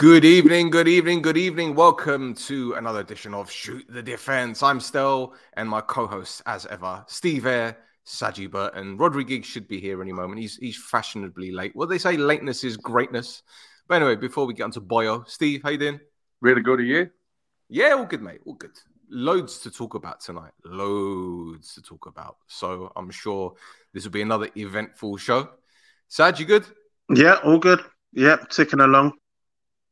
Good evening, good evening, good evening. Welcome to another edition of Shoot the Defence. I'm Stel, and my co-host, as ever, Steve Eyre, Sagi Burton. Rhodri Giggs should be here any moment. He's he's fashionably late. Well, they say lateness is greatness. But anyway, before we get onto Boyo, Steve, how you doing? Really good, are you? Yeah, all good, mate. All good. Loads to talk about tonight. Loads to talk about. So I'm sure this will be another eventful show. Saj, you good? Yeah, all good. Yeah, ticking along.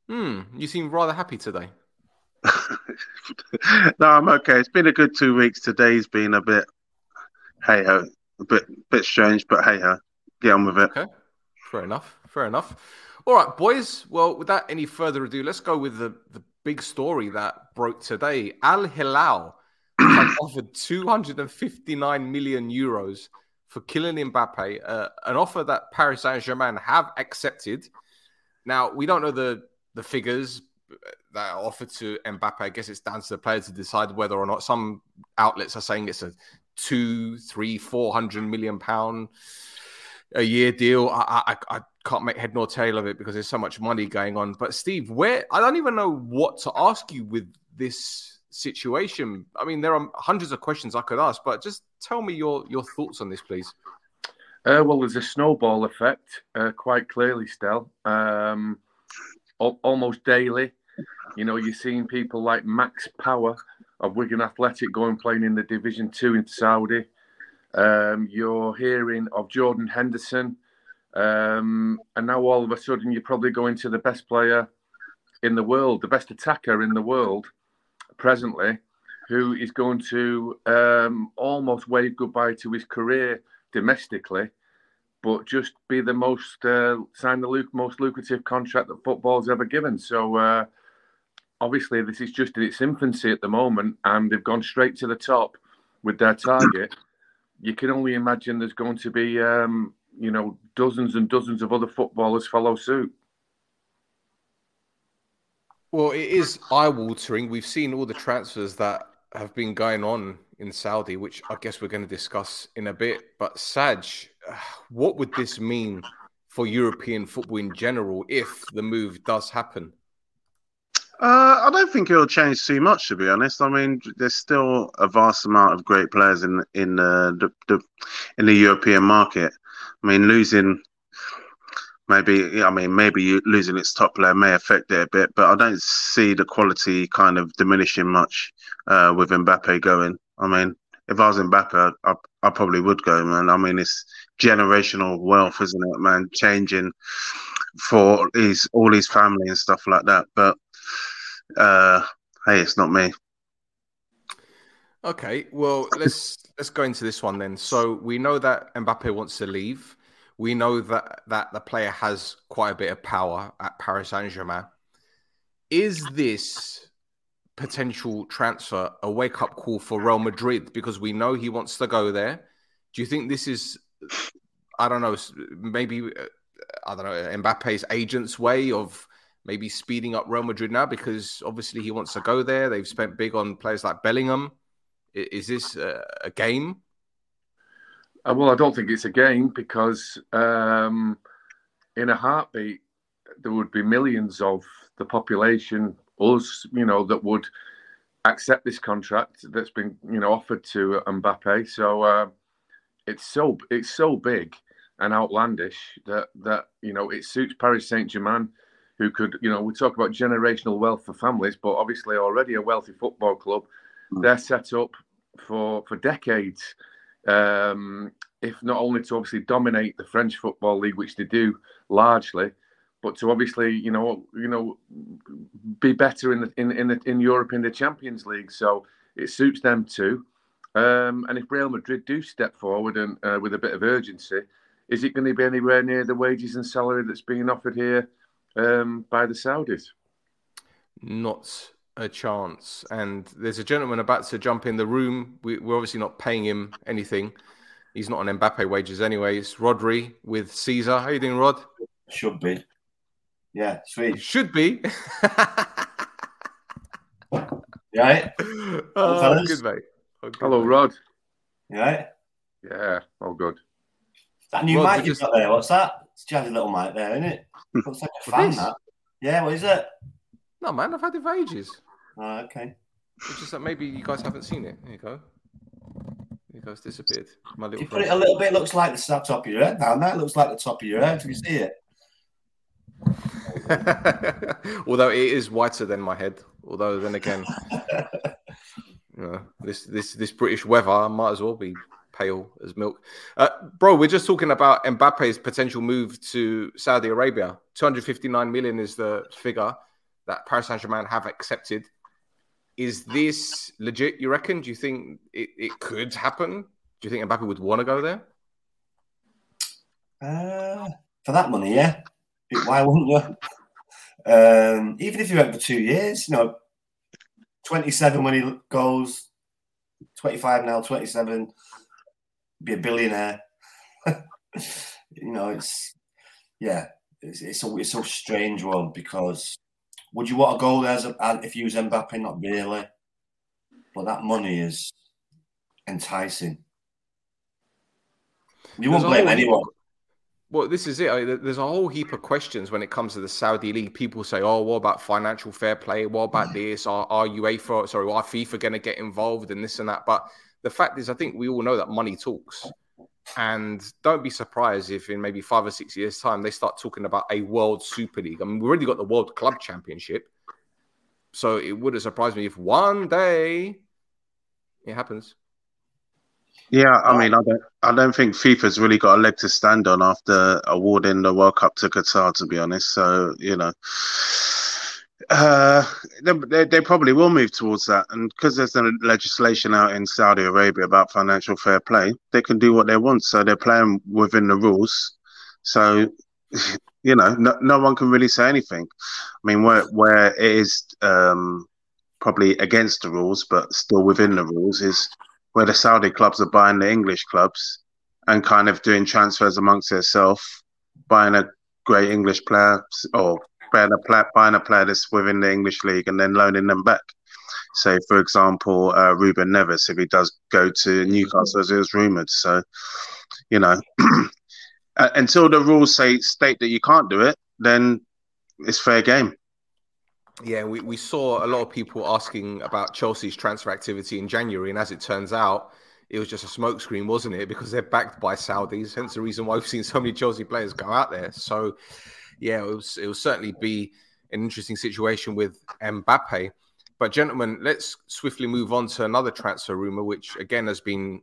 Hmm, you seem rather happy today. no, I'm okay. It's been a good two weeks. Today's been a bit, hey ho, a bit bit strange, but hey ho, get on with it. Okay, fair enough. Fair enough. All right, boys. Well, without any further ado, let's go with the the big story that broke today. Al Hilal offered 259 million euros for Kylian Mbappe, uh, an offer that Paris Saint Germain have accepted. Now we don't know the the figures that are offered to Mbappe, I guess it's down to the player to decide whether or not some outlets are saying it's a two, three, four hundred million pound a year deal. I, I, I can't make head nor tail of it because there's so much money going on. But Steve, where I don't even know what to ask you with this situation. I mean, there are hundreds of questions I could ask, but just tell me your your thoughts on this, please. Uh, well, there's a snowball effect, uh, quite clearly, Stel. Um, almost daily. You know, you're seeing people like Max Power of Wigan Athletic going playing in the Division Two in Saudi. Um, you're hearing of Jordan Henderson, um, and now all of a sudden you're probably going to the best player in the world, the best attacker in the world presently, who is going to um, almost wave goodbye to his career domestically but just be the most uh, sign the most lucrative contract that football's ever given. So uh, obviously, this is just in its infancy at the moment, and they've gone straight to the top with their target. You can only imagine there's going to be, um, you know, dozens and dozens of other footballers follow suit. Well, it is eye-watering. We've seen all the transfers that have been going on in Saudi, which I guess we're going to discuss in a bit. But Saj, what would this mean for European football in general if the move does happen? Uh, I don't think it'll change too much, to be honest. I mean, there's still a vast amount of great players in in uh, the, the in the European market. I mean, losing maybe I mean maybe losing its top player may affect it a bit, but I don't see the quality kind of diminishing much uh, with Mbappe going. I mean, if I was Mbappe, I, I probably would go, man. I mean, it's generational wealth, isn't it, man? Changing for his all his family and stuff like that. But uh, hey, it's not me. Okay, well let's let's go into this one then. So we know that Mbappe wants to leave. We know that that the player has quite a bit of power at Paris Saint Germain. Is this potential transfer a wake up call for Real Madrid because we know he wants to go there. Do you think this is, I don't know, maybe, uh, I don't know, Mbappe's agent's way of maybe speeding up Real Madrid now because obviously he wants to go there? They've spent big on players like Bellingham. Is this a, game? Uh, well, I don't think it's a game because um, in a heartbeat, there would be millions of the population us, you know, that would accept this contract that's been, you know, offered to Mbappe. So uh, it's so it's so big and outlandish that that you know it suits Paris Saint Germain, who could, you know, we talk about generational wealth for families, but obviously already a wealthy football club. Mm. They're set up for for decades. Um, if not only to obviously dominate the French football league, which they do largely, but to obviously, you know, you know, be better in the in in, the, in Europe in the Champions League. So it suits them too. Um, and if Real Madrid do step forward and uh, with a bit of urgency, is it going to be anywhere near the wages and salary that's being offered here um, by the Saudis? Not a chance. And there's a gentleman about to jump in the room. We, are obviously not paying him anything. He's not on Mbappe wages anyway. It's Rodri with Caesar. How you doing, Rod? Should be. Yeah, sweet. Should be. right? Oh, good, mate. Oh, good, Hello, mate. Rod. You right? Yeah, all good. That new Rod, mic you've just... got there, what's that? It's a jazzy little mic there, isn't it? Looks like a fan, that. Yeah, what is it? No, man, I've had it for ages. Oh, okay. It's just that maybe you guys haven't seen it. There you go. There you go. It's disappeared. My little You put it a little bit. Looks like the top of your head. Now that looks like the top of your head. Do you see it? Although it is whiter than my head. Although then again, you know, this this this British weather might as well be pale as milk. Uh, bro, we're just talking about Mbappe's potential move to Saudi Arabia. 259 million is the figure that Paris Saint Germain have accepted. Is this legit? You reckon? Do you think it, it could happen? Do you think Mbappe would want to go there? Uh, for that money, yeah. Why wouldn't you? Um, even if you went for two years, you know, 27 when he goes, 25 now, 27, be a billionaire. you know, it's, yeah, it's, it's, a, it's a strange one because would you want to go there as a, if you was Mbappe? Not really. But that money is enticing. You won't blame anyone. Well, this is it. I mean, There's a whole heap of questions when it comes to the Saudi league. People say, "Oh, what about financial fair play? What about mm. this? Are, are UEFA, sorry, are FIFA going to get involved in this and that?" But the fact is, I think we all know that money talks, and don't be surprised if in maybe five or six years' time they start talking about a World Super League. I mean, we've already got the World Club Championship, so it wouldn't surprise me if one day it happens. Yeah, I mean, I don't, I don't think FIFA's really got a leg to stand on after awarding the World Cup to Qatar, to be honest. So you know, uh, they, they, probably will move towards that, and because there's a legislation out in Saudi Arabia about financial fair play, they can do what they want. So they're playing within the rules. So you know, no, no one can really say anything. I mean, where where it is um, probably against the rules, but still within the rules, is where the Saudi clubs are buying the English clubs and kind of doing transfers amongst themselves, buying a great English player or buying a player, buying a player that's within the English league and then loaning them back. Say, for example, uh, Ruben Neves, if he does go to Newcastle, as it was rumoured. So, you know, uh, until the rules say state that you can't do it, then it's fair game. Yeah, we, we saw a lot of people asking about Chelsea's transfer activity in January, and as it turns out, it was just a smokescreen, wasn't it? Because they're backed by Saudis, hence the reason why we've seen so many Chelsea players go out there. So, yeah, it was it will certainly be an interesting situation with Mbappe. But gentlemen, let's swiftly move on to another transfer rumor, which again has been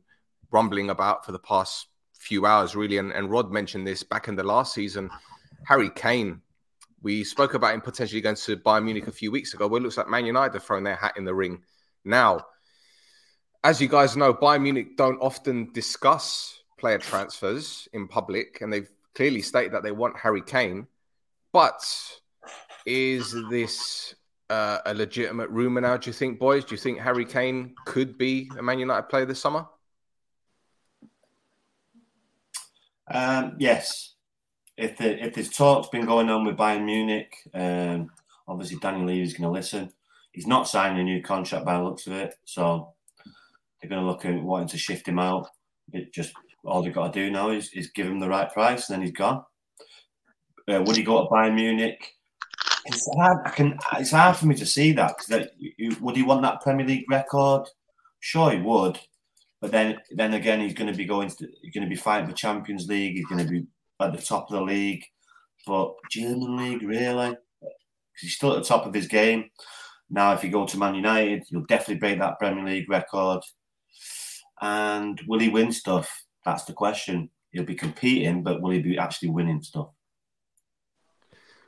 rumbling about for the past few hours, really. And, and Rod mentioned this back in the last season. Harry Kane we spoke about him potentially going to Bayern Munich a few weeks ago. Well, it looks like Man United have thrown their hat in the ring. Now, as you guys know, Bayern Munich don't often discuss player transfers in public, and they've clearly stated that they want Harry Kane. But is this uh, a legitimate rumor now? Do you think, boys? Do you think Harry Kane could be a Man United player this summer? Um, yes, if the, if there's talks been going on with Bayern Munich, um, obviously Daniel Levy's going to listen. He's not signing a new contract by the looks of it, so they're going to look at wanting to shift him out. It just all they've got to do now is, is give him the right price, and then he's gone. Uh, would he go to Bayern Munich? It's hard. I can. It's hard for me to see that. that you- would he want that Premier League record? Sure, he would. But then, then again, he's going to be going. To, he's going to be fighting for Champions League. He's going to be at the top of the league. But German league, really? he's still at the top of his game. Now, if you go to Man United, you'll definitely break that Premier League record. And will he win stuff? That's the question. He'll be competing, but will he be actually winning stuff?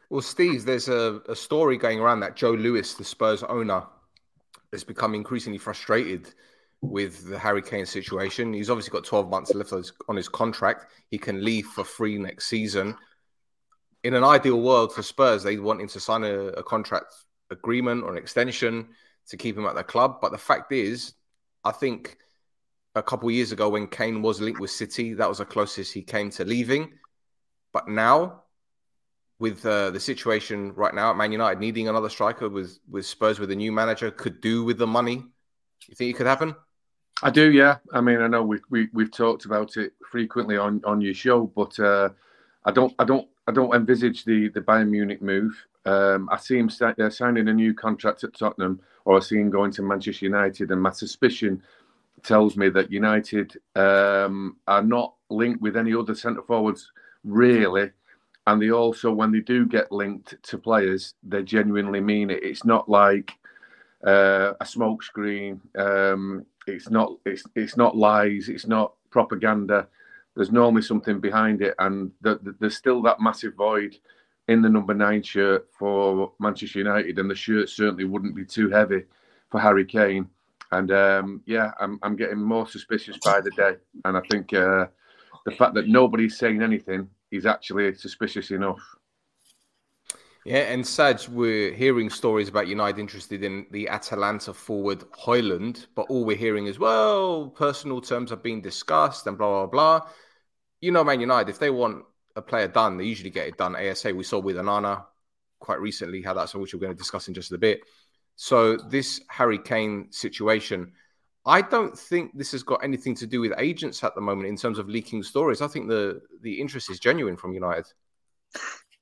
Well, Steve, there's a, a story going around that Joe Lewis, the Spurs owner, has become increasingly frustrated with the Harry Kane situation. He's obviously got 12 months left on his, on his contract. He can leave for free next season. In an ideal world for Spurs, they want him to sign a, a contract agreement or an extension to keep him at the club. But the fact is, I think a couple of years ago when Kane was linked with City, that was the closest he came to leaving. But now, with uh, the situation right now at Man United needing another striker with with Spurs with a new manager could do with the money. You think it could happen? I do, yeah. I mean, I know we, we we've talked about it frequently on, on your show, but uh, I don't I don't I don't envisage the the Bayern Munich move. Um, I see him uh, signing a new contract at Tottenham, or I see him going to Manchester United, and my suspicion tells me that United um, are not linked with any other centre forwards really. And they also, when they do get linked to players, they genuinely mean it. It's not like uh, a smokescreen. Um, it's not. It's it's not lies. It's not propaganda. There's normally something behind it, and the, the, there's still that massive void in the number nine shirt for Manchester United, and the shirt certainly wouldn't be too heavy for Harry Kane. And um, yeah, I'm I'm getting more suspicious by the day, and I think uh, the fact that nobody's saying anything is actually suspicious enough. Yeah, and Saj, we're hearing stories about United interested in the Atalanta forward Højlund, but all we're hearing is, well, personal terms are being discussed and blah, blah, blah. You know, Man United, if they want a player done, they usually get it done ASA. We saw with Onana quite recently how that's which we're going to discuss in just a bit. So this Harry Kane situation, I don't think this has got anything to do with agents at the moment in terms of leaking stories. I think the the interest is genuine from United.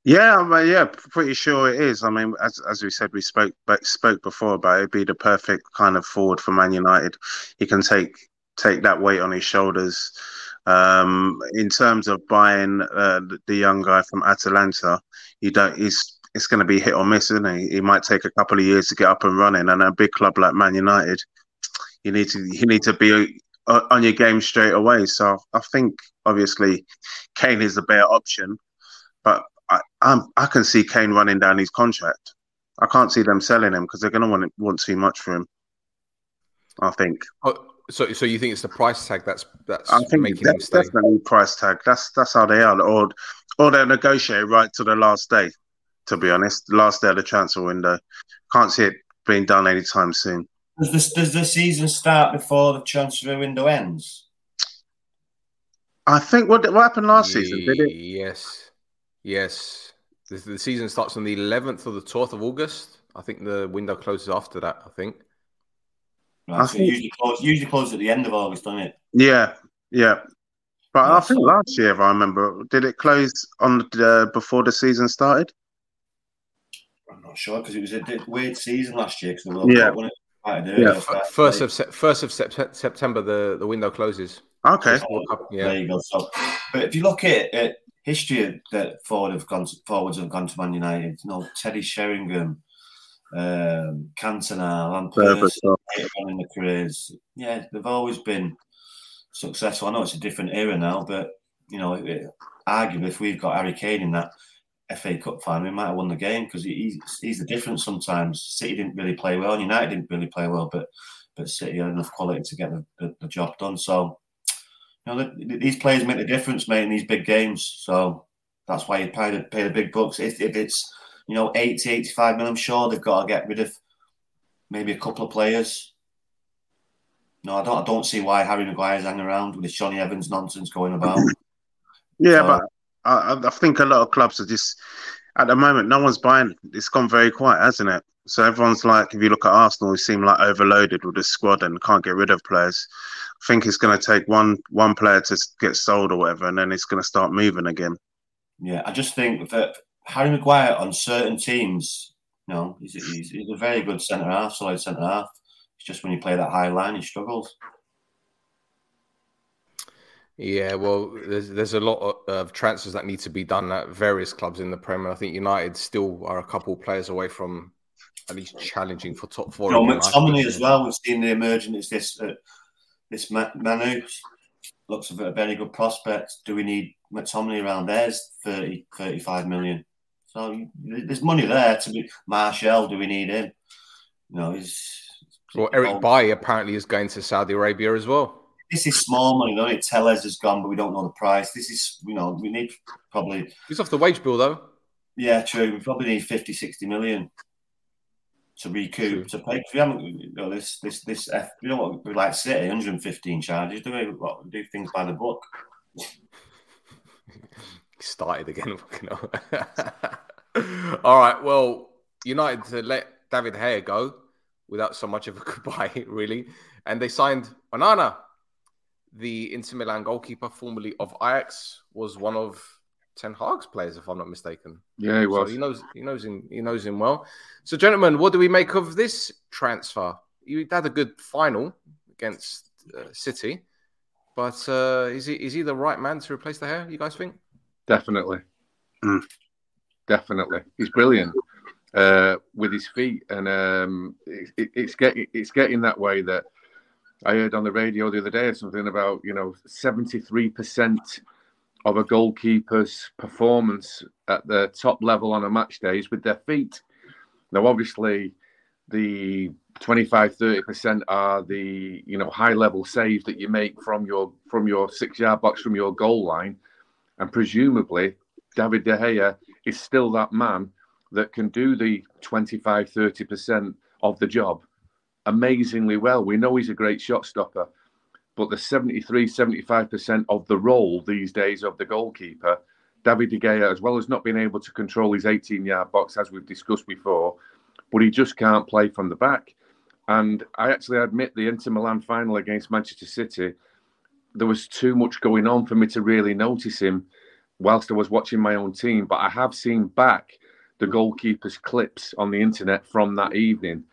Yeah, but yeah, pretty sure it is. I mean, as as we said, we spoke spoke before about it. be the perfect kind of forward for Man United. He can take take that weight on his shoulders. Um, in terms of buying uh, the young guy from Atalanta, you don't. He's it's going to be hit or miss, isn't he? He might take a couple of years to get up and running. And a big club like Man United, you need to you need to be uh, on your game straight away. So I think obviously Kane is the better option, I I'm, i can see Kane running down his contract. I can't see them selling him because they're going to want want too much for him. I think. Oh, so, so you think it's the price tag that's that's I think making that's him stay? Definitely price tag. That's that's how they are, or or they'll negotiate right to the last day. To be honest, last day of the transfer window. Can't see it being done anytime soon. Does this does the season start before the transfer window ends? I think what what happened last season? Did it? Yes. Yes, the, the season starts on the 11th or the 12th of August. I think the window closes after that. I think. Right, I so think... usually close usually closes at the end of August, doesn't it? Yeah, yeah. But yeah, I think so... last year, if I remember, did it close on uh, before the season started? I'm not sure because it was a weird season last year because the World yeah. Cup, wasn't it? yeah. First of first of September, the, the window closes. Okay. Yeah. There you go. So, but if you look at it, history that forward have gone to, forwards have gone to Man United. You know, Teddy Sheringham, um, Cantona, Lampard, in the careers. Yeah, they've always been successful. I know it's a different era now, but you know, it, arguably, if we've got Harry Kane in that FA Cup final, we might have won the game because he's he's the difference. Sometimes City didn't really play well, and United didn't really play well, but but City had enough quality to get the, the, the job done. So you know, these players make the difference, mate, in these big games. So that's why you pay the, pay the big bucks. If, if it's, you know, 80, 85 million, I'm sure they've got to get rid of maybe a couple of players. No, I don't, I don't see why Harry Maguire's hanging around with this Jonny Evans nonsense going about. yeah, so, but I, I think a lot of clubs are just, at the moment, no one's buying. It's gone very quiet, hasn't it? So everyone's like, if you look at Arsenal, we seem like overloaded with this squad and can't get rid of players. I think it's going to take one one player to get sold or whatever, and then it's going to start moving again. Yeah, I just think that Harry Maguire on certain teams, you know, he's, he's, he's a very good centre half, solid centre half. It's just when you play that high line, he struggles. Yeah, well, there's there's a lot of transfers that need to be done at various clubs in the Premier. I think United still are a couple players away from at least challenging for top four. You know, McTominay as well. We've seen the emergence. This uh, this Mainoo looks a very good prospect. Do we need McTominay around? There's 30, 35 million. So there's money there to be Martial. Do we need him? You know, he's. Well, Eric Bailly apparently is going to Saudi Arabia as well. This is small money, though. Telles has gone, but we don't know the price. This is, you know, we need probably. He's off the wage bill, though. Yeah, true. We probably need 50, 60 million to recoup to pay. We haven't, you know, this this this F, you know what we like City, 115 charges. Do we what, do things by the book? Started again. All right. Well, United to let David Gea go without so much of a goodbye, really, and they signed Onana, the Inter Milan goalkeeper, formerly of Ajax, was one of Ten Hag's players, if I'm not mistaken. Yeah, he was. So he knows he knows him he knows him well. So, gentlemen, what do we make of this transfer? You had a good final against uh, City, but uh, is he is he the right man to replace De Gea? You guys think? Definitely, Mm. definitely. He's brilliant uh, with his feet, and um, it, it, it's getting it's getting that way that I heard on the radio the other day something about you know seventy three percent of a goalkeeper's performance at the top level on a match day is with their feet. Now, obviously, the 25 30% are the you know high level saves that you make from your from your six yard box from your goal line and presumably david de gea is still that man that can do the 25 30% of the job amazingly well we know he's a great shot stopper but the 73 75% of the role these days of the goalkeeper david de gea as well as not being able to control his 18 yard box as we've discussed before but he just can't play from the back and I actually admit the Inter Milan final against Manchester City, there was too much going on for me to really notice him whilst I was watching my own team. But I have seen back the goalkeeper's clips on the internet from that evening.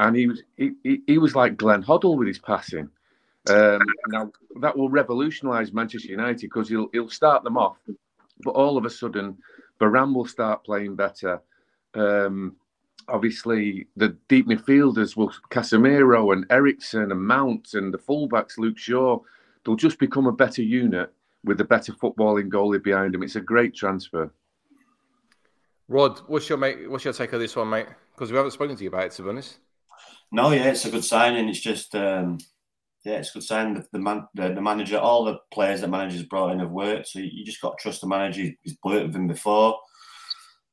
And he was he, he, he was like Glenn Hoddle with his passing. Um, now that will revolutionise Manchester United because he'll he'll start them off, but all of a sudden, Varane will start playing better. Um, obviously the deep midfielders will Casemiro and Eriksen and Mount and the fullbacks Luke Shaw they'll just become a better unit with a better footballing goalie behind them. It's a great transfer. Rod, what's your mate? What's your take on this one, mate? Because we haven't spoken to you about it, to be honest. No, yeah, it's a good signing. It's just, um, yeah, it's a good sign. The, the man, the, the manager, all the players that managers brought in have worked. So you just got to trust the manager. He's worked with him before.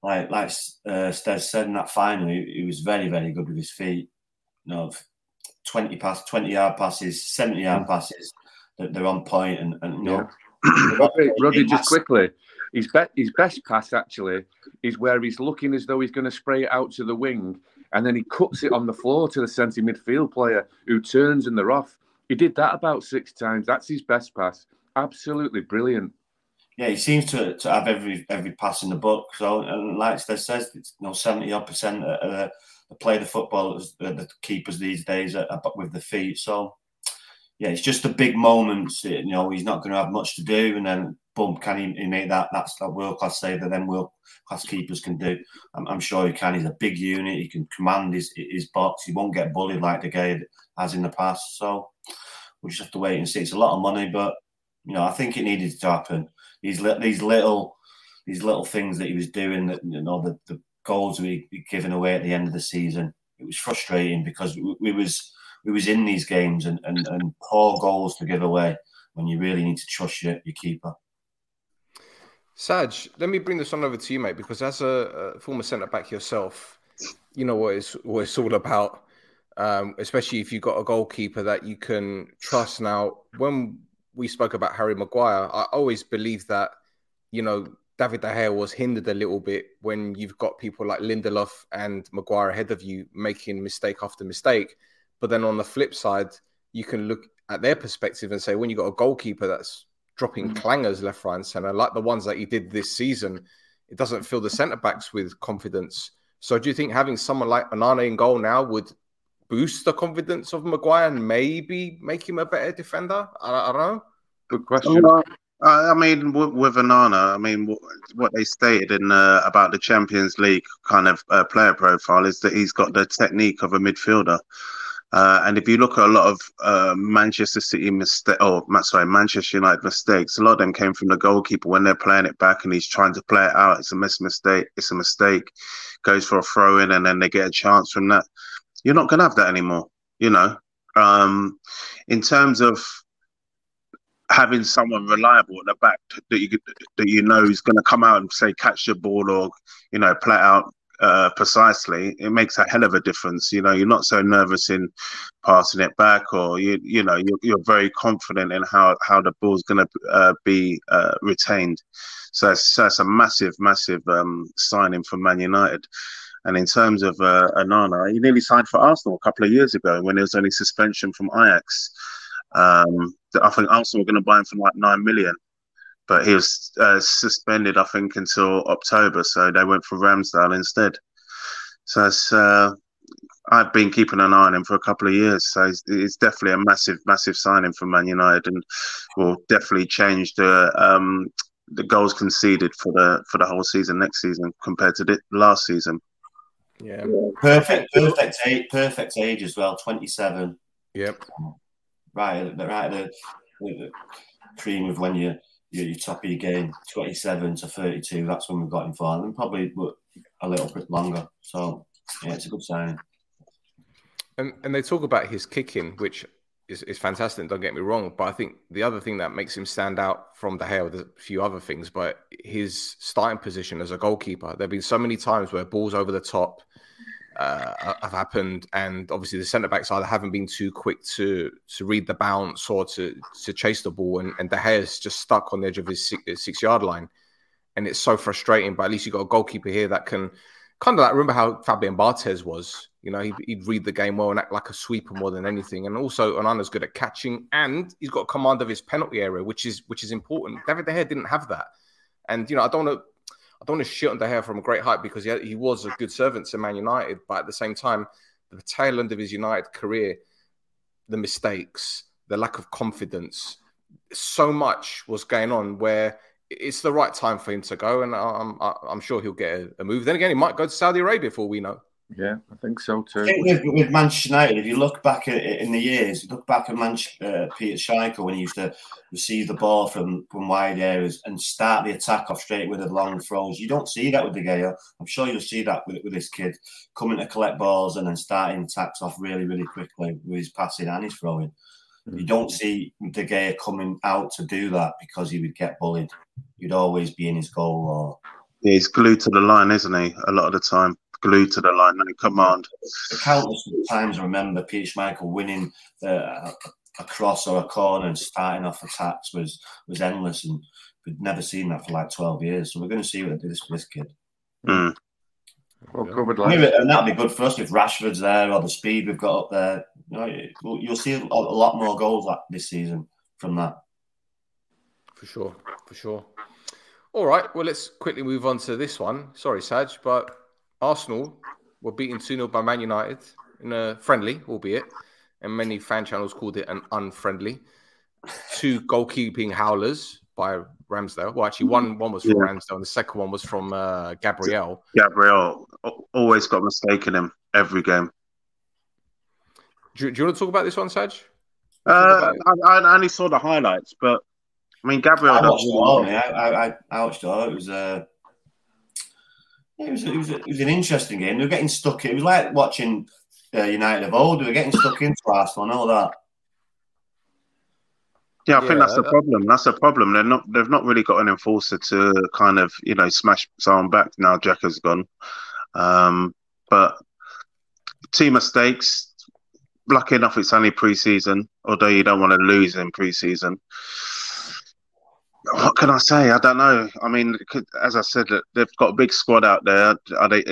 Like like uh, Stez said in that final, he, he was very very good with his feet. You know, twenty pass, twenty yard passes, seventy yard passes. That they're on point, and, and you know, Roddy, Roddy, just quickly, his, be- his best pass actually is where he's looking as though he's going to spray it out to the wing, and then he cuts it on the floor to the centre midfield player who turns and they're off. He did that about six times. That's his best pass. Absolutely brilliant. yeah, he seems to, to have every every pass in the book. So, and like Stez says, it's you know seventy odd percent of the, the play the football, the, the keepers these days are, are with the feet. So, yeah, it's just the big moments. You know, he's not going to have much to do, and then boom, can he, he make that? That's that world class save that then world class keepers can do. I'm, I'm sure he can. He's a big unit. He can command his his box. He won't get bullied like the guy has in the past. So we'll just have to wait and see. It's a lot of money, but you know, I think it needed to happen. These these little these little things that he was doing, that you know, the, the goals we we given away at the end of the season. It was frustrating because we, we was we was in these games and, and, and poor goals to give away when you really need to trust your, your keeper. Saj, let me bring this on over to you, mate, because as a, a former centre back yourself, you know what it's what it's all about. Um, especially if you've got a goalkeeper that you can trust. Now, when we spoke about Harry Maguire, I always believed that, you know, David De Gea was hindered a little bit when you've got people like Lindelof and Maguire ahead of you making mistake after mistake. But then on the flip side, you can look at their perspective and say, when you've got a goalkeeper that's dropping clangers left, right, and centre, like the ones that he did this season, it doesn't fill the centre backs with confidence. So do you think having someone like Onana in goal now would boost the confidence of Maguire and maybe make him a better defender? I, I don't know. Good question. Uh, I mean, with, with Onana, I mean, what, what they stated in uh, about the Champions League kind of uh, player profile is that he's got the technique of a midfielder. Uh, and if you look at a lot of uh, Manchester City mistake, or sorry, Manchester United mistakes, a lot of them came from the goalkeeper when they're playing it back and he's trying to play it out. It's a miss mistake. It's a mistake. Goes for a throw in, and then they get a chance from that. You're not going to have that anymore. You know, um, in terms of having someone reliable at the back that you that you know is going to come out and say catch the ball or you know play out uh, precisely, it makes a hell of a difference. You know, you're not so nervous in passing it back, or you you know you're, you're very confident in how how the ball's going to uh, be uh, retained. So that's a massive, massive um, signing for Man United. And in terms of uh, Onana, he nearly signed for Arsenal a couple of years ago when there was only suspension from Ajax. Um, I think Arsenal were going to buy him for like nine million. But he was uh, suspended, I think, until October. So they went for Ramsdale instead. So it's, uh, I've been keeping an eye on him for a couple of years. So it's, it's definitely a massive, massive signing for Man United, and will definitely change the um, the goals conceded for the for the whole season next season compared to the last season. Yeah, perfect, perfect age, perfect age as well. Twenty seven. Yep. Right, right. The, the cream of when you you're, top of your game. Twenty seven to thirty two. That's when we've got him for, and probably a little bit longer. So yeah, it's a good sign. And and they talk about his kicking, which is, is fantastic. Don't get me wrong, but I think the other thing that makes him stand out from De Gea, there's a few other things, but his starting position as a goalkeeper. There've been so many times where balls over the top uh, have happened, and obviously the centre backs either haven't been too quick to to read the bounce or to to chase the ball, and, and De Gea's just stuck on the edge of his six, six yard line, and it's so frustrating. But at least you have got a goalkeeper here that can kind of like remember how Fabian Barthez was. You know, he'd, he'd, read the game well and act like a sweeper more than anything. And also, Onana's good at catching, and he's got command of his penalty area, which is which is important. David De Gea didn't have that, and you know, I don't want to. I don't want to shit on De Gea from a great height because he, he was a good servant to Man United, but at the same time, the tail end of his United career, the mistakes, the lack of confidence, so much was going on where it's the right time for him to go, and I'm I'm sure he'll get a, a, move. Then again, he might go to Saudi Arabia for all we know. Yeah, I think so too. I think with, with, Manchester United, if you look back at, in the years, look back at Manchester, uh, Peter Schmeichel when he used to receive the ball from, from wide areas and start the attack off straight with the long throws. You don't see that with De Gea. I'm sure you'll see that with, with this kid coming to collect balls and then starting attacks off really, really quickly with his passing and his throwing. Mm-hmm. You don't see De Gea coming out to do that because he would get bullied. You'd always be in his goal or. He's glued to the line, isn't he? A lot of the time, glued to the line, no command. Countless times I remember Peter Schmeichel winning uh, a cross or a corner and starting off attacks was was endless, and we'd never seen that for like twelve years. So we're going to see what they do this with this kid. Mm. Well covered, like. and that'll be good for us if Rashford's there or the speed we've got up there. You know, you'll see a lot more goals this season from that. For sure, for sure. All right, well, let's quickly move on to this one. Sorry, Saj, but Arsenal were beaten 2 0 by Man United in a friendly, albeit, and many fan channels called it an unfriendly. Two goalkeeping howlers by Ramsdale. Well, actually, one one was from yeah. Ramsdale, and the second one was from uh, Gabriel. Gabriel always got mistaken him every game. Do, do, you want to talk about this one, Saj? Uh, I, I, only saw the highlights, but I mean, Gabriel. I watched all. I, I, I watched all. It was uh, it was it was, it was an interesting game. They were getting stuck. In, it was like watching uh, United of old. They were getting stuck into Arsenal and all that. Yeah, I yeah, think that's the problem. That's the problem. They're not. They've not really got an enforcer to kind of you know smash someone back. Now Jack has gone, um, but two mistakes. Lucky enough, it's only pre-season. Although you don't want to lose in pre-season. What can I say? I don't know. I mean, as I said, they've got a big squad out there. They?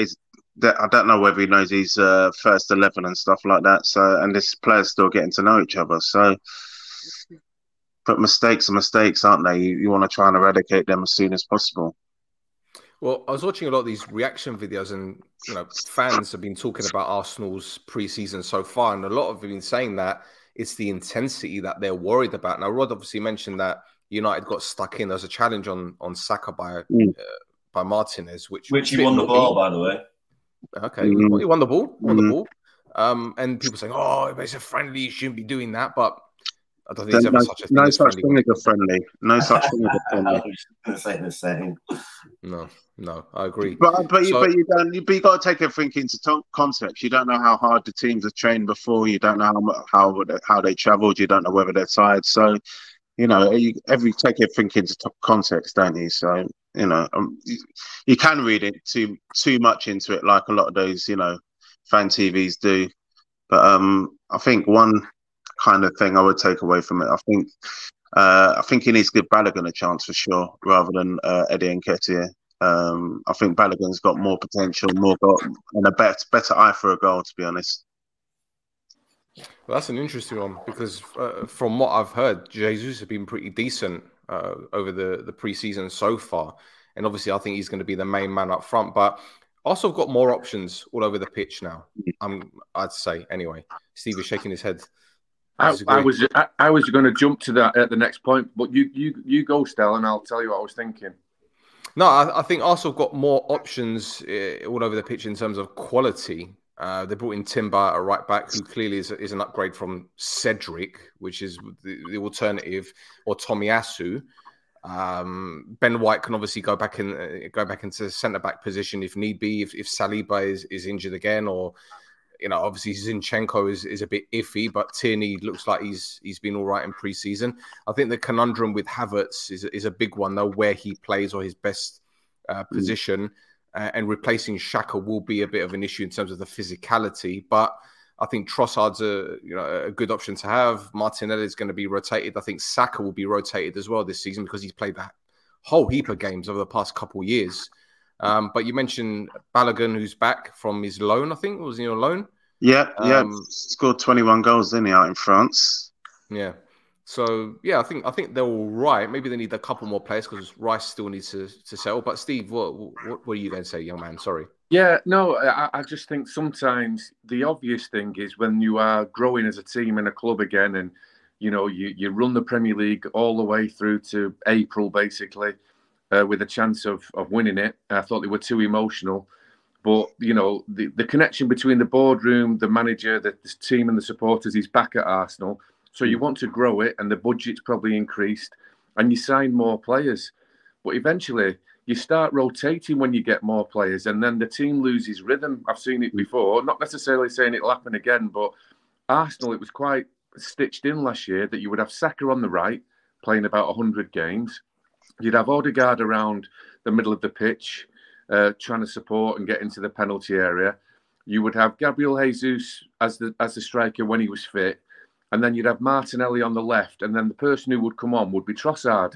I don't know whether he knows his uh, first eleven and stuff like that. So, and this players still getting to know each other. So, but mistakes are mistakes, aren't they? You, you want to try and eradicate them as soon as possible. Well, I was watching a lot of these reaction videos, and you know, fans have been talking about Arsenal's preseason so far, and a lot of them have been saying that it's the intensity that they're worried about. Now, Rod obviously mentioned that United got stuck in. There's a challenge on on Saka by mm. uh, by Martinez, which which he won the ball, by the way. Okay, mm. he won the ball. Won mm. the ball. Um, and people saying, "Oh, it's a friendly. You shouldn't be doing that." But I don't think there's ever no, such a thing. No such thing as a friendly. No such thing as a friendly. I was say the same. No, no, I agree. But but, so, you, but you don't. You, but you got to take everything into context. You don't know how hard the teams have trained before. You don't know how how how they travelled. You don't know whether they're tired. So, you know, you, every take everything into context, don't you? So, you know, um, you, you can read it too too much into it, like a lot of those, you know, fan TVs do. But um, I think one kind of thing I would take away from it. I think uh, I think he needs to give Balogun a chance for sure, rather than uh, Eddie Nketiah. Um, I think Balogun's got more potential, more got and a better better eye for a goal. To be honest. Well, that's an interesting one because uh, from what I've heard, Jesus has been pretty decent uh, over the the preseason so far, and obviously I think he's going to be the main man up front. But also have got more options all over the pitch now. I'm I'd say anyway. Steve is shaking his head. I, I, was I, I was going to jump to that at the next point, but you you you go, Stel, and I'll tell you what I was thinking. No, I, I think Arsenal got more options uh, all over the pitch in terms of quality. Uh, they brought in Timber, a right back, who clearly is, is an upgrade from Cedric, which is the, the alternative, or Tomiyasu. Um, ben White can obviously go back in, uh, go back into centre back position if need be. If, if Saliba is, is injured again, or you know, obviously Zinchenko is, is a bit iffy, but Tierney looks like he's he's been all right in preseason. I think the conundrum with Havertz is is a big one though, where he plays or his best uh, hmm. position, uh, and replacing Xhaka will be a bit of an issue in terms of the physicality. But I think Trossard's a you know a good option to have. Martinelli is going to be rotated. I think Saka will be rotated as well this season because he's played that whole heap of games over the past couple of years. Um, but you mentioned Balogun, who's back from his loan. I think was he on loan? Yeah, yeah. Um, Scored twenty one goals, didn't he, out in France? Yeah. So yeah, I think I think they're all right. Maybe they need a couple more players because Rice still needs to, to sell. But Steve, what, what, what are you going to say, young man? Sorry. Yeah, no, I, I just think sometimes the obvious thing is when you are growing as a team and a club again, and you know you you run the Premier League all the way through to April basically, uh, with a chance of of winning it. I thought they were too emotional. But you know the, the connection between the boardroom, the manager, the, the team, and the supporters is back at Arsenal. So you want to grow it, and the budget's probably increased, and you sign more players. But eventually, you start rotating when you get more players, and then the team loses rhythm. I've seen it before. Not necessarily saying it'll happen again, but Arsenal, it was quite stitched in last year that you would have Saka on the right, playing about 100 games. You'd have Odegaard around the middle of the pitch, uh, trying to support and get into the penalty area. You would have Gabriel Jesus as the as the striker when he was fit, and then you'd have Martinelli on the left, and then the person who would come on would be Trossard.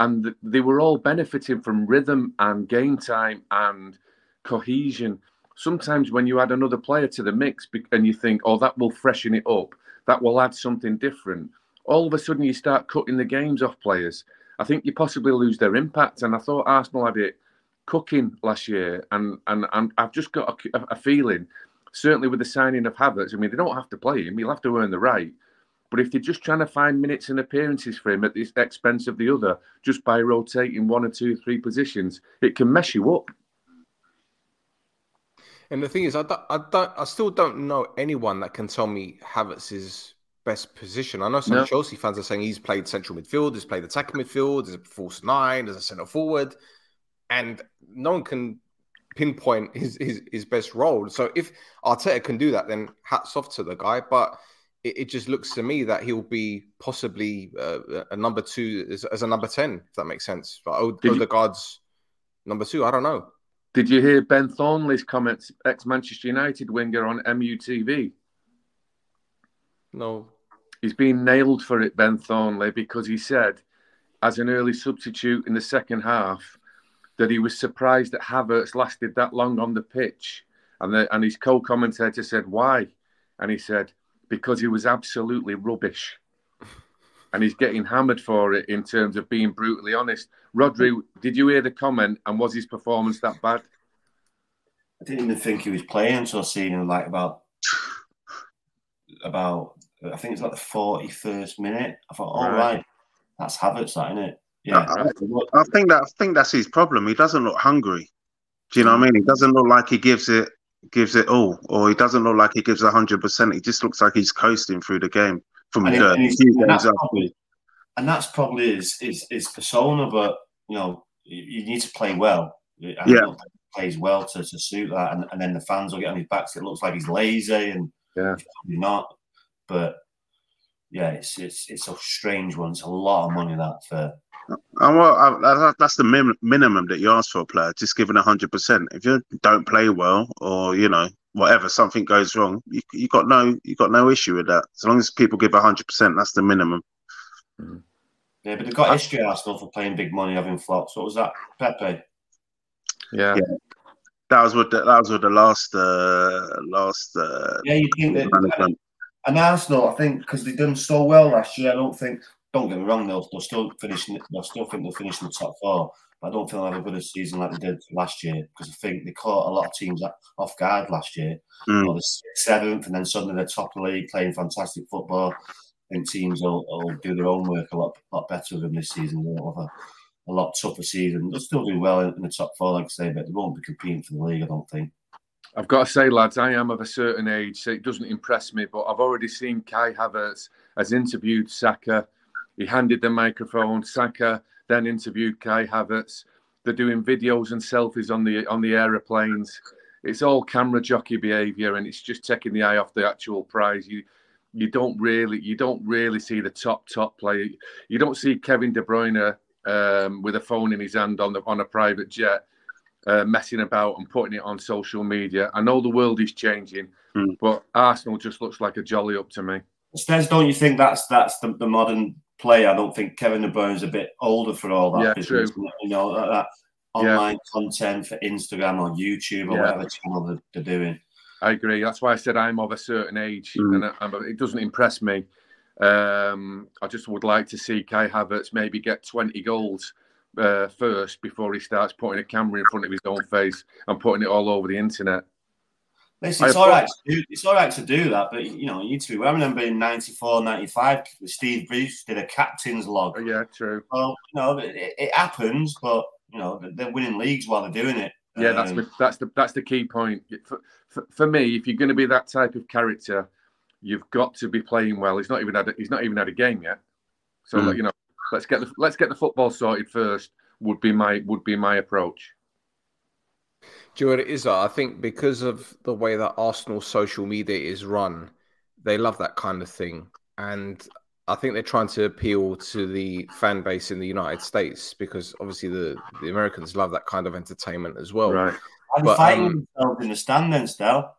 And they were all benefiting from rhythm and game time and cohesion. Sometimes when you add another player to the mix and you think, oh, that will freshen it up, that will add something different, all of a sudden you start cutting the games off players. I think you possibly lose their impact. And I thought Arsenal had it cooking last year, and and, and I've just got a, a feeling certainly with the signing of Havertz, I mean, they don't have to play him. He'll have to earn the right. But if they're just trying to find minutes and appearances for him at the expense of the other, just by rotating one or two, three positions, it can mess you up. And the thing is, I don't, I don't, I still don't know anyone that can tell me Havertz's best position. I know some no. Chelsea fans are saying he's played central midfield, he's played attacking midfield, he's a false nine, he's a centre forward, and no one can pinpoint his, his, his best role. So if Arteta can do that, then hats off to the guy. But it, it just looks to me that he'll be possibly uh, a number two as, as, a number ten, if that makes sense. But Odegaard's you, number two, I don't know. Did you hear Ben Thornley's comments, ex Manchester United winger on MUTV? No. He's been nailed for it, Ben Thornley, because he said, as an early substitute in the second half, that he was surprised that Havertz lasted that long on the pitch. And, the, and his co commentator said, Why? And he said, Because he was absolutely rubbish. And he's getting hammered for it in terms of being brutally honest. Rodri, did you hear the comment? And was his performance that bad? I didn't even think he was playing until seeing him like about about I think it's like the forty first minute. I thought, all right. right, that's Havertz, that isn't it? Yeah, I, I, think that I think that's his problem. He doesn't look hungry. Do you know what I mean? He doesn't look like he gives it gives it all, or he doesn't look like he gives hundred percent. He just looks like he's coasting through the game from and, and, and, that's probably, and that's probably his, his, his persona. But you know, you, you need to play well. And yeah, plays well to, to suit that, and, and then the fans will get on his back. So it looks like he's lazy, and yeah, he's probably not. But yeah, it's it's it's a strange one. It's a lot of money that for and well, I, that's the min- minimum that you ask for a player. Just giving hundred percent. If you don't play well, or you know whatever, something goes wrong, you, you got no you got no issue with that. As long as people give hundred percent, that's the minimum. Mm-hmm. Yeah, but they've got history Arsenal for playing big money, having flops. What was that, Pepe? Yeah. yeah. That was what the, that was what the last uh, last uh, yeah you think that and Arsenal I think because they've done so well last year I don't think don't get me wrong, they'll, they'll still finish. They'll still think they'll finish in the top four. But I don't think they'll have a good season like they did last year because I think they caught a lot of teams off guard last year. Mm. The seventh, and then suddenly they're top of the league playing fantastic football. I think teams will, will do their own work a lot, lot better them this season. They'll have a, a lot tougher season. They'll still do well in, in the top four, like I say, but they won't be competing for the league. I don't think. I've got to say, lads, I am of a certain age, so it doesn't impress me. But I've already seen Kai Havertz has interviewed Saka. He handed the microphone. Saka then interviewed Kai Havertz. They're doing videos and selfies on the on the aeroplanes. It's all camera jockey behaviour, and it's just taking the eye off the actual prize. You you don't really you don't really see the top top player. You don't see Kevin De Bruyne um, with a phone in his hand on the on a private jet uh, messing about and putting it on social media. I know the world is changing, Mm. but Arsenal just looks like a jolly up to me. Stez, don't you think that's that's the, the modern player? I don't think Kevin De Bruyne's a bit older for all that Yeah, business. true. You know that, that Yeah. online content for Instagram or YouTube or Yeah. whatever channel they're, they're doing. I agree. That's why I said I'm of a certain age, Mm. and I, it doesn't impress me. Um, I just would like to see Kai Havertz maybe get 20 goals uh, first before he starts putting a camera in front of his own face and putting it all over the internet. Listen, it's all right. To do, it's all right to do that, but you know, you need to be. I remember in 94, 95, Steve Bruce did a captain's log. Oh, yeah, true. Well, you know, it, it happens, but you know, they're winning leagues while they're doing it. Yeah, that's Um, the, that's the that's the key point. For, for, for me, if you're going to be that type of character, you've got to be playing well. He's not even had a, he's not even had a game yet. So Mm. you know, let's get the let's get the football sorted first. Would be my would be my approach. Do you know what it is? I think because of the way that Arsenal social media is run, they love that kind of thing. And I think they're trying to appeal to the fan base in the United States because obviously the, the Americans love that kind of entertainment as well. right. And But, fighting um, themselves in the stand then, still.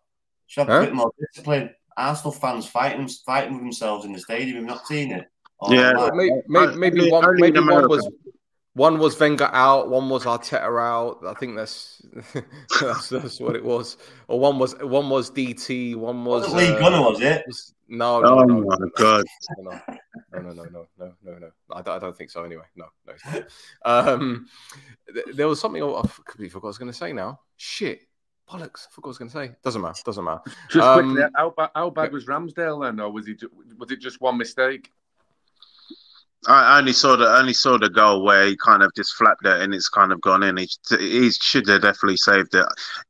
Should have Huh? a bit more discipline. Arsenal fans fighting fighting with themselves in the stadium. You've not seen it. Oh, Yeah. Maybe, maybe, maybe one, maybe one was one was Wenger out, one was Arteta out. I think that's that's, that's what it was. Or one was one was DT, one was Wasn't Lee uh, Gunner, was it? was- no, no, Oh no, my no, god! no, no, no, no, no, no, no, no. I don't, I don't think so. Anyway, no, no. Um, th- there was something I completely forgot I was going to say. Now, shit, bollocks. I forgot what I was going to say. Doesn't matter. Doesn't matter. Just Um, quickly, how bad, how bad was Ramsdale then, or was he was it just one mistake? I only saw the only saw the goal where he kind of just flapped it and it's kind of gone in. He, he should have definitely saved it.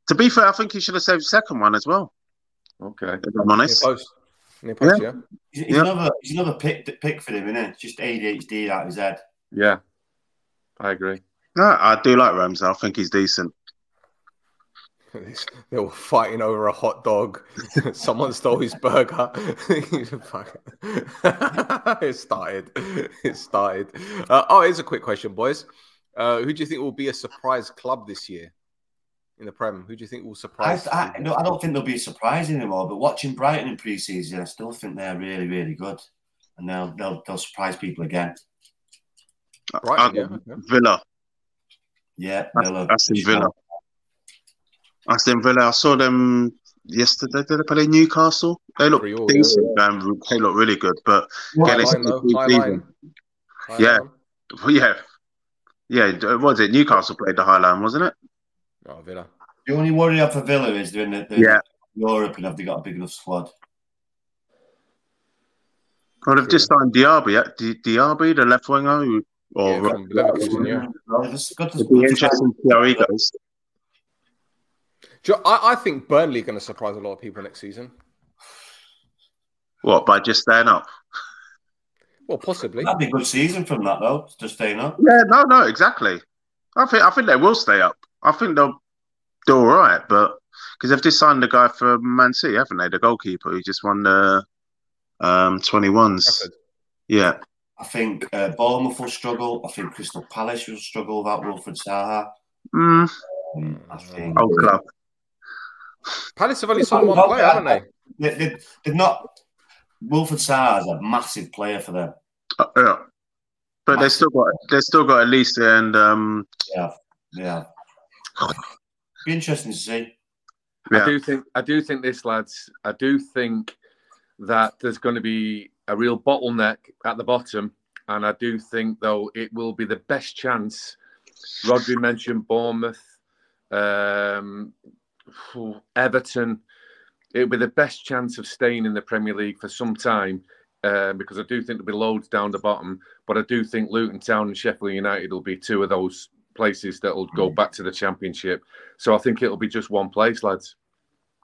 To be fair, I think he should have saved the second one as well. Okay. If I'm Near honest. post. Near post, yeah. He's, he's Yeah. another he's another pick pick for him, isn't it? Just ADHD out of his head. Yeah, I agree. No, I do like Ramsey. I think he's decent. They were fighting over a hot dog. Someone stole his burger. It started. It started. Uh, oh, here's a quick question, boys. Uh, who do you think will be a surprise club this year in the Prem? Who do you think will surprise? I, people? no, I don't think they'll be a surprise anymore. But watching Brighton in pre-season, I still think they're really, really good, and they'll they'll, they'll surprise people again. Brighton, I- yeah, okay. Villa. Yeah, That's, they'll- Aston Villa. Aston Villa. I saw them yesterday. Did they play Newcastle? They look Three all, yeah. decent. Um, they look really good. But Well, Get High line, though. is High season. line. Yeah. well, yeah, yeah. d- Was it Newcastle played the High Line, wasn't it? Oh, Villa. The only worry I for Villa is they're in the, the Yeah. Europe and have they got a big enough squad? Well, they've just signed Diaby. yeah, Di- Diaby, the left winger, who- or Yeah, from Leverkusen, yeah. Well, it's good to- it'd be good to- interesting to see how he goes. Do you- I, I think Burnley are going to surprise a lot of people next season. What by just staying up? Well, possibly. That'd be a good season from that though, just staying up. Yeah, no, no, exactly. I think I think they will stay up. I think they'll do all right, but because they've just signed the guy for Man City, haven't they? The goalkeeper who just won the um twenty ones. Yeah, I think uh, Bournemouth will struggle. I think Crystal Palace will struggle without Wilfred Zaha. mm, Um, I think old club. Palace have only signed one player, haven't they? they, they, they're not. Wilfred Zaha is a massive player for them. Uh, yeah, but they still got they still got Olise and um Yeah, yeah. Be interesting to see. I do think I do think this, lads. I do think that there's going to be a real bottleneck at the bottom, and I do think though it will be the best chance. Rodri mentioned Bournemouth, um, Everton. It'll be the best chance of staying in the Premier League for some time uh, because I do think there'll be loads down the bottom. But I do think Luton Town and Sheffield United will be two of those places that will go back to the Championship. So I think it'll be just one place, lads.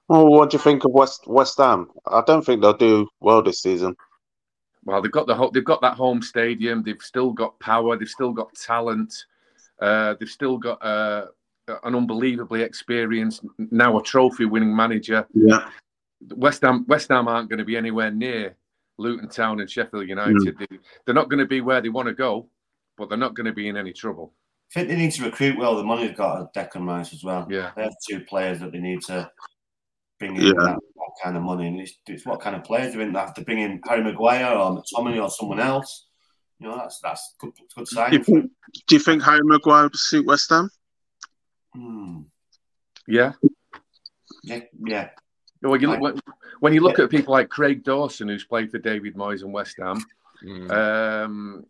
Well, what do you think of West West Ham? I don't think they'll do well this season. Well, they've got the they've got that home stadium. They've still got power. They've still got talent. Uh, they've still got uh, an unbelievably experienced, now a trophy-winning manager. Yeah. West Ham West Ham aren't going to be anywhere near Luton Town and Sheffield United. Mm. They, they're not going to be where they want to go, but they're not going to be in any trouble. I think they need to recruit well. The money's got a Declan Rice as well. Yeah, they have two players that they need to bring in yeah. that, that, kind of money. And it's, it's what kind of players they have to bring in Harry Maguire or McTominay or someone else. You know, that's that's good good sign. Do you think, do you think Harry Maguire would suit West Ham? Hmm. Yeah. Yeah. Yeah. When you look, when you look yeah. at people like Craig Dawson, who's played for David Moyes and West Ham, mm. um,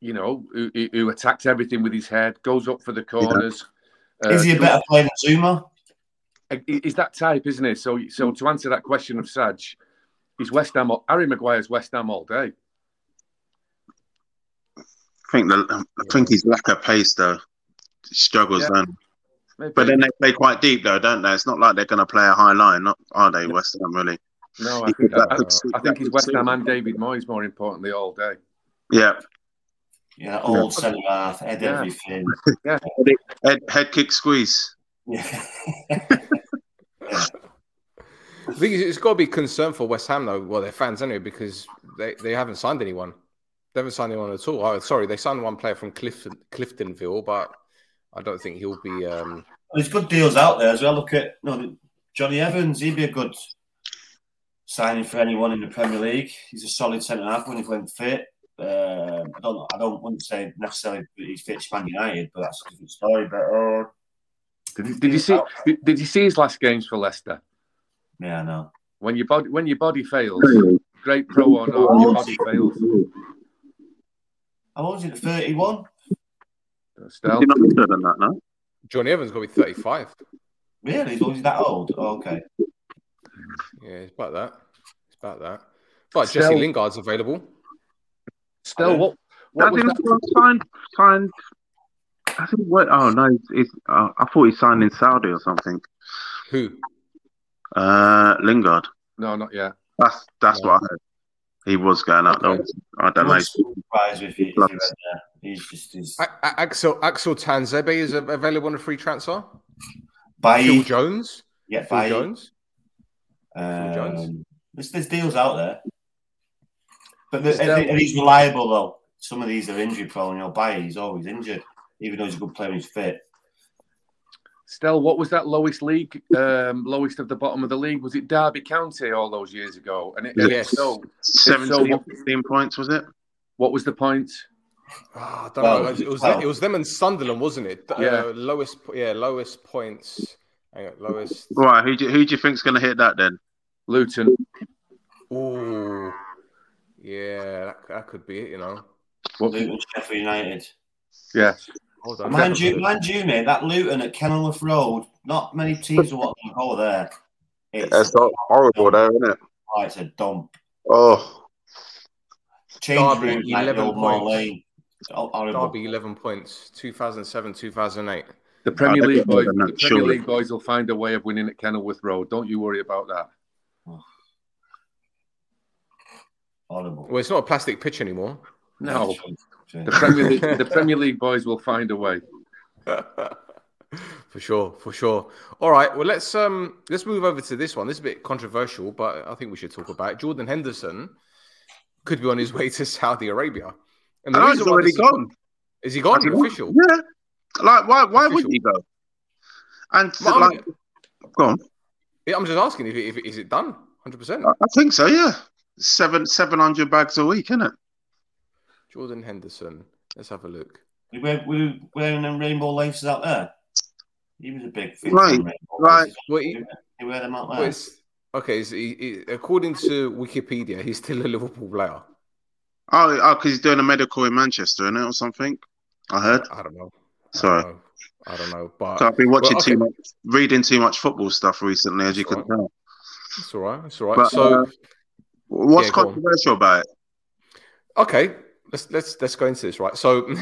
you know, who, who, attacked everything with his head, goes up for the corners. Yeah. Uh, Is he a better player than Zouma? Is that type, isn't it? So, so to answer that question of Saj, he's West Ham. Harry Maguire's West Ham all day. I think the, I think he's lack of pace though. Struggles yeah. then. Maybe. But then they play quite deep though, don't they? It's not like they're going to play a high line, not are they? West Ham really? No, I think, I, I think he's West Ham and David Moyes more importantly all day. Yeah. Yeah, old centre half, head yeah. everything. Yeah. Head, head kick squeeze. Yeah. I think it's got to be concern for West Ham though. Well, their fans anyway, because they, they haven't signed anyone. They haven't signed anyone at all. Oh, sorry, they signed one player from Clifton, Cliftonville, but I don't think he'll be. Um... There's good deals out there as well. Look at you know, Jonny Evans. He'd be a good signing for anyone in the Premier League. He's a solid centre half when he went fit. Uh, I don't. I don't want to say necessarily that he's fit Man United, but that's a different story. But uh, did, did you see? Did you see his last games for Leicester? Yeah, I know. When your body when your body fails, great pro or not, your body fails. How old is it? Thirty-one. Still. He's not older than that, no? Jonny Evans got to be 35. Really? He's that old? Oh, okay. Yeah, it's about that. It's about that. But Still, Jesse Lingard's available. Still, what? what was that? signed, signed. I think what? Oh no, he's, uh, I thought he signed in Saudi or something. Who? Uh, Lingard. No, not yet. That's that's no. what I heard. He was going up. Okay. I don't know. Surprised if he, if he went there. He's just he's... Axel Axel Tuanzebe is available on a free transfer. By Phil Jones. Yeah, Phil Jones. Um, Phil Jones. There's, there's deals out there, but the, and he's reliable though. Some of these are injury prone. You know, Bailly he's always injured, even though he's a good player. He's fit. Still, what was that lowest league, um, lowest of the bottom of the league? Was it Derby County all those years ago? And it, yes, so, 17, so, 15 points was it? What was the point? Oh, I don't well, know. It was, well, it was them and Sunderland, wasn't it? Yeah, uh, lowest. Yeah, lowest points. Hang on, lowest. Right. Who do who do you think's going to hit that then? Luton. Oh, yeah, that, that, could be it. You know. What? Luton, Sheffield United. Yeah. Hold on. Mind you, mind you, mate, that Luton at Kenilworth Road. Not many teams are what to go there. It's, it's horrible there, isn't it? Oh, it's a dump. Oh. Change room, eleven points. Derby, 11 points, 2007, 2008. The Premier League boys, the Premier League boys will find a way of winning at Kenilworth Road. Don't you worry about that. Horrible. Well, it's not a plastic pitch anymore. No, the Premier League, the Premier League boys will find a way. for sure, for sure. All right, well let's um let's move over to this one. This is a bit controversial, but I think we should talk about it. Jordan Henderson could be on his way to Saudi Arabia. And the he's already gone. Is he gone? Official? Yeah. Like, why? Why would he go? And well, like, go on. Yeah, I'm just asking if, if is it done? Hundred percent. I think so. Yeah, seven seven hundred bags a week, isn't it? Jordan Henderson. Let's have a look. We were, we wearing them rainbow laces out there. He was a big thing. Right, right. Well, he, he wear them out there. Well, okay, so he, he, according to Wikipedia, he's still a Liverpool player. Oh, oh, because he's doing a medical in Manchester, isn't it, or something? I heard. I don't know. I Sorry. don't know. I don't know, but So I've been watching Well, too much, reading too much football stuff recently, as you That's can tell. it's all right. It's all right. But, so uh, What's Yeah, controversial about it? Okay, let's let's let's go into this, right? So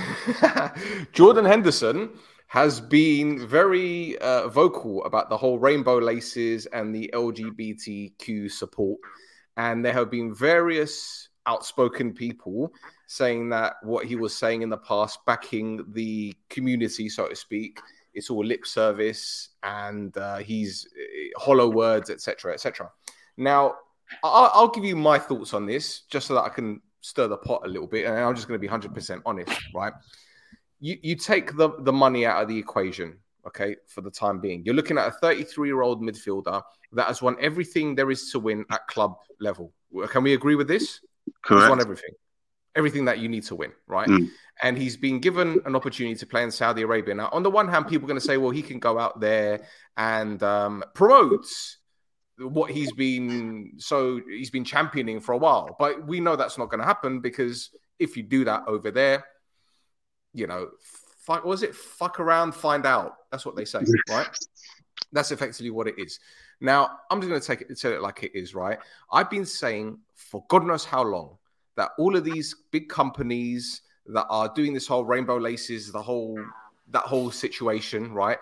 Jordan Henderson has been very uh, vocal about the whole rainbow laces and the LGBTQ support, and there have been various outspoken people saying that what he was saying in the past, backing the community, so to speak, it's all lip service and uh, he's uh, hollow words, etc., etc. Now, I'll, I'll give you my thoughts on this, just so that I can stir the pot a little bit, and I'm just going to be 100% honest, right? You you take the the money out of the equation, okay, for the time being. You're looking at a 33 year old midfielder that has won everything there is to win at club level. Can we agree with this? He's won everything, everything that you need to win, right? Mm. And he's been given an opportunity to play in Saudi Arabia. Now, on the one hand, people are going to say, well, he can go out there and um, promote what he's been so he's been championing for a while. But we know that's not going to happen because if you do that over there, you know, fuck, was it fuck around, find out? That's what they say, right? That's effectively what it is. Now, I'm just going to take it, tell it like it is, right? I've been saying for God knows how long that all of these big companies that are doing this whole rainbow laces, the whole that whole situation, right?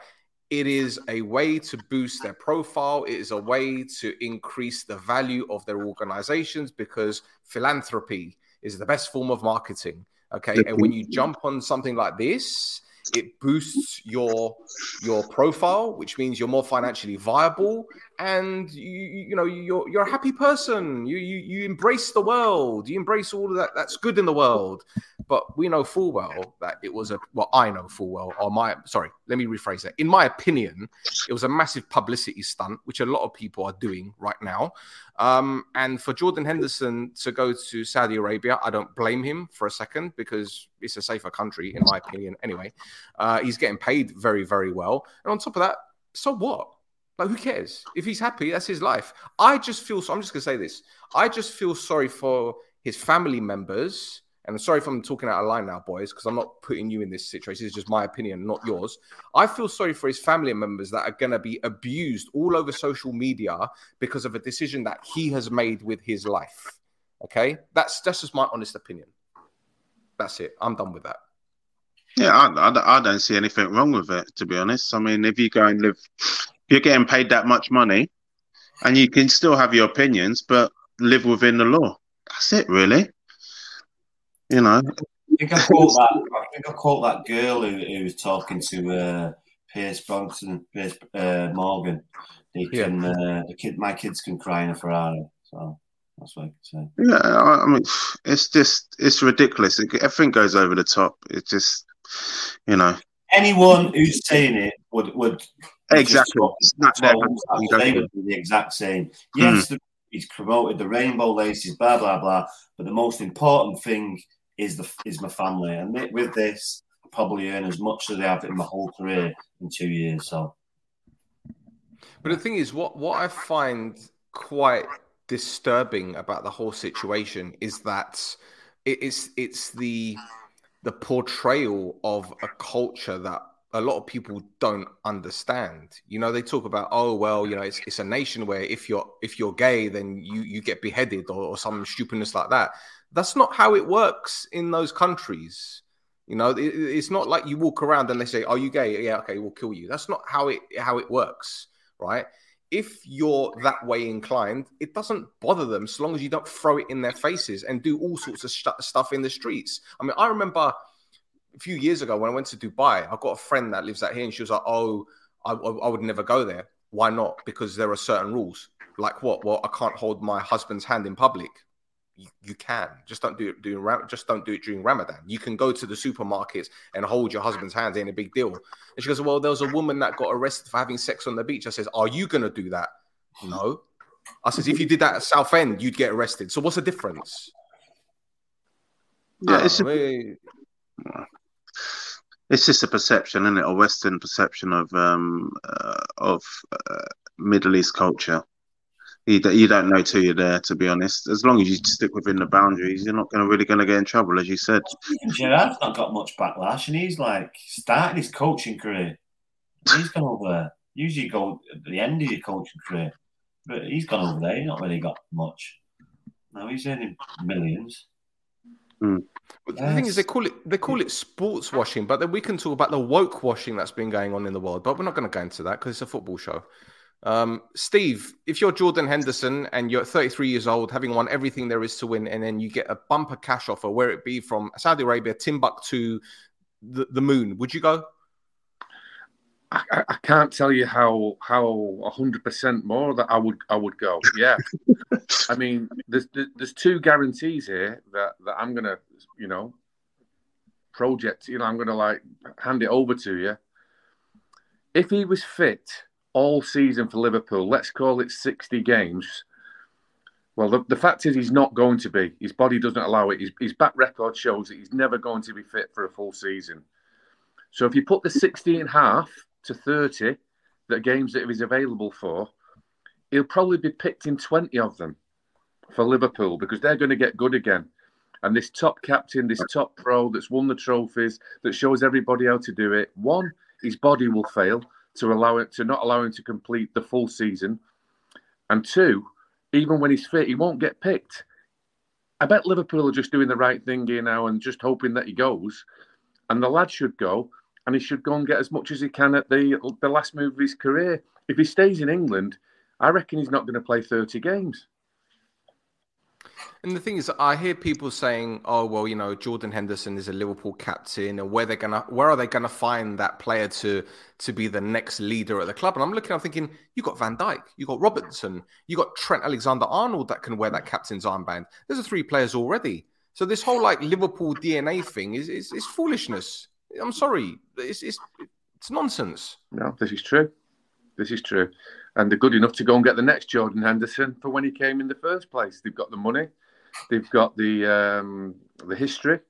It is a way to boost their profile. It is a way to increase the value of their organizations because philanthropy is the best form of marketing. Okay. And when you jump on something like this, it boosts your your profile, which means you're more financially viable, and you you know you're you're a happy person. You you you embrace the world. You embrace all of that that's good in the world. But we know full well that it was a well, I know full well, or my sorry, let me rephrase that. In my opinion, it was a massive publicity stunt, which a lot of people are doing right now. Um, and for Jordan Henderson to go to Saudi Arabia, I don't blame him for a second because it's a safer country, in my opinion. Anyway, uh, he's getting paid very, very well. And on top of that, so what? Like, who cares? If he's happy, that's his life. I just feel so. I'm just going to say this. I just feel sorry for his family members. And I'm sorry if I'm talking out of line now, boys, because I'm not putting you in this situation. It's just my opinion, not yours. I feel sorry for his family members that are going to be abused all over social media because of a decision that he has made with his life. Okay, that's that's just my honest opinion. That's it. I'm done with that. Yeah, I, I, I don't see anything wrong with it, to be honest. I mean, if you go and live, you're getting paid that much money, and you can still have your opinions, but live within the law. That's it, really. You know, I think I caught that. I think I caught that girl who, who was talking to uh, Pierce Brosnan, Piers uh, Morgan. He Yeah. can, uh, the kid, my kids can cry in a Ferrari. So that's what I can say. yeah. I, I mean, it's just it's ridiculous. It, everything goes over the top. It's just, you know, Anyone who's saying it would would exactly. just Snap their that they would be the exact same. Yes, the, he's promoted the rainbow laces, blah blah blah. But the most important thing is the is my family, and with- with this, I probably earn as much as they have in my whole career in two years. So But the thing is, what what I find quite disturbing about the whole situation is that it is it's the the portrayal of a culture that a lot of people don't understand. You know, they talk about, oh well, you know, it's it's a nation where if you're if you're gay, then you you get beheaded or, or some stupidness like that. That's not how it works in those countries. You know, it, it's not like you walk around and they say, "Are you gay?" Yeah, okay, we'll kill you. That's not how it how it works, right? If you're that way inclined, it doesn't bother them so long as you don't throw it in their faces and do all sorts of stu- stuff in the streets. I mean, I remember a few years ago when I went to Dubai, I've got a friend that lives out here, and she was like, "Oh, I, I I would never go there. Why not? Because there are certain rules. Like what? Well, I can't hold my husband's hand in public. You, you can just don't do it during Ram- just don't do it during Ramadan. You can go to the supermarkets and hold your husband's hand. Ain't a big deal. And she goes, "Well, there was a woman that got arrested for having sex on the beach." I says, "Are you gonna do that?" No. I says, "If you did that at Southend, you'd get arrested. So what's the difference?" Yeah, it's I mean, it's just a perception, isn't it? A Western perception of um uh, of uh, Middle East culture. You, you don't know till you're there. To be honest, as long as you stick within the boundaries, you're not going really going to get in trouble, as you said. Gerrard's not got much backlash, and he's like starting his coaching career. He's gone over there. Usually, go at the end of your coaching career, but he's gone over there. He's not really got much. Now he's earning millions. Mm. But the thing is, they call it they call it sports washing, but then we can talk about the woke washing that's been going on in the world. But we're not going to go into that because it's a football show. Um, Steve, if you're Jordan Henderson and you're 33 years old, having won everything there is to win, and then you get a bumper cash offer, where it be from Saudi Arabia, Timbuktu, the, the moon, would you go? I, I can't tell you how how hundred percent more that I would I would go. Yeah, I mean, there's there's two guarantees here that that I'm gonna you know project. You know, I'm gonna like hand it over to you. If he was fit all season for Liverpool, let's call it 60 games. Well, the, the fact is, he's not going to be. His body doesn't allow it. His, his back record shows that he's never going to be fit for a full season. So if you put the 60 and half to 30, that games that he's available for, he'll probably be picked in 20 of them for Liverpool because they're going to get good again. And this top captain, this top pro that's won the trophies, that shows everybody how to do it, one, his body will fail to allow it to not allow him to complete the full season. And two, even when he's fit, he won't get picked. I bet Liverpool are just doing the right thing here now and just hoping that he goes. And the lad should go, and he should go and get as much as he can at the the last move of his career. If he stays in England, I reckon he's not going to play 30 games. And the thing is, I hear people saying, "Oh, well, you know, Jordan Henderson is a Liverpool captain, and where they're gonna, where are they gonna find that player to to be the next leader at the club?" And I'm looking, I'm thinking, you got Van Dijk, you got Robertson, you got Trent Alexander-Arnold that can wear that captain's armband. There's a three players already. So this whole like Liverpool DNA thing is is, is foolishness. I'm sorry, it's, it's it's nonsense. No, this is true. This is true, and they're good enough to go and get the next Jordan Henderson for when he came in the first place. They've got the money They've got the um, the history.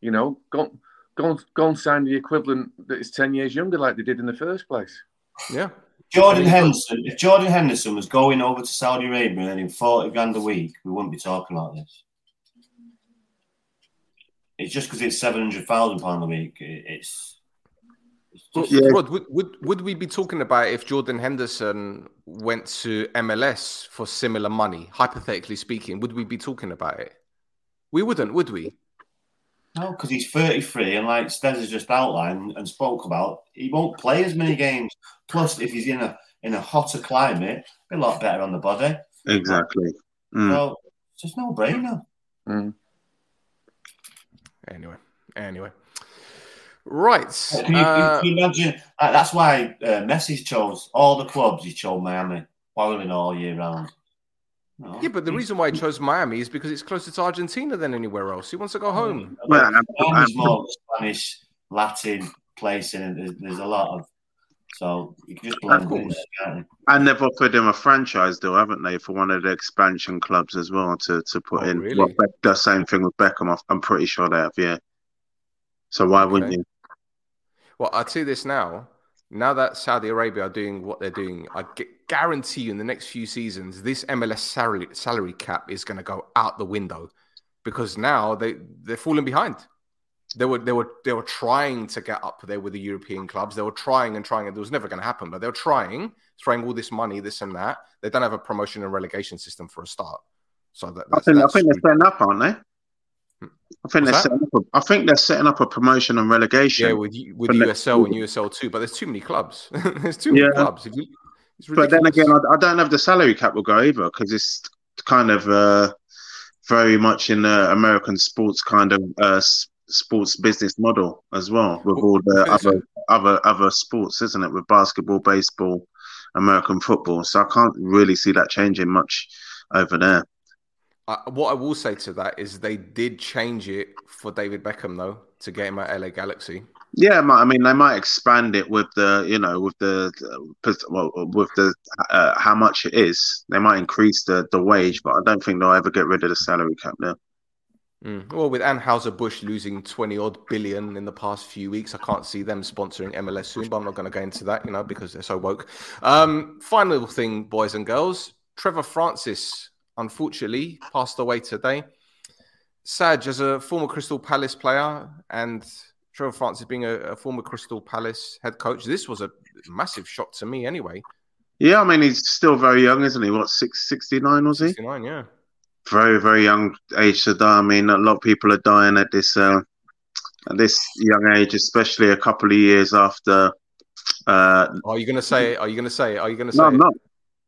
You know, go go go and sign the equivalent that is ten years younger, like they did in the first place. Yeah. Jordan Henderson. If Jordan Henderson was going over to Saudi Arabia and earning forty grand a week, we wouldn't be talking like this. It's just because it's seven hundred thousand pound a week. It's yeah. Rod, would, would would we be talking about if Jordan Henderson went to MLS for similar money, hypothetically speaking? Would we be talking about it? We wouldn't, would we? No, because he's 33, and like Stez has just outlined and spoke about, he won't play as many games. Plus, if he's in a in a hotter climate, a lot better on the body. Exactly. Mm. So it's just no brainer. Mm. Anyway, anyway. Right. Can you, uh, can you imagine? Uh, that's why uh, Messi chose all the clubs. He chose Miami, boiling all year round. No, yeah, but the reason why he chose Miami is because it's closer to Argentina than anywhere else. He wants to go home. Well, Miami's more Spanish, Latin place, and there's, there's a lot of. So you can just blend in. And they've offered him a franchise deal, haven't they, for one of the expansion clubs as well to, to put oh, in. Really? Well, the same thing with Beckham. I'm pretty sure they have, yeah. So why okay. wouldn't you? Well, I'll tell you this now. Now that Saudi Arabia are doing what they're doing, I guarantee you in the next few seasons, this MLS salary, salary cap is going to go out the window because now they they're falling behind. They were they were they were trying to get up there with the European clubs. They were trying and trying, and it was never going to happen. But they were trying, throwing all this money, this and that. They don't have a promotion and relegation system for a start. So that, I think I think they're setting up, aren't they? I think they're setting up. A, I think they're setting up a promotion and relegation. Yeah, with with USL and USL too. But there's too many clubs. there's too many yeah. clubs. You, but then again, I, I, don't have the salary cap will go either because it's kind of uh, very much in the American sports kind of uh, sports business model as well with all the other other other sports, isn't it? With basketball, baseball, American football. So I can't really see that changing much over there what I will say to that is they did change it for David Beckham though to get him at LA Galaxy. Yeah, I mean they might expand it with the you know with the well, with the uh, how much it is. They might increase the the wage, but I don't think they'll ever get rid of the salary cap now. Mm. Well, with Anheuser Busch losing twenty odd billion in the past few weeks, I can't see them sponsoring MLS soon. But I'm not going to go into that, you know, because they're so woke. Um, final thing, boys and girls, Trevor Francis, unfortunately, passed away today. Sad as a former Crystal Palace player and Trevor Francis being a, a, former Crystal Palace head coach, this was a massive shock to me anyway. Yeah, I mean, he's still very young, isn't he? What, 69 was he? 69, yeah. Very, very young age to die. I mean, a lot of people are dying at this uh, at this young age, especially a couple of years after. Uh, are you going to say? Are you going to say? Are you going to say? No, not.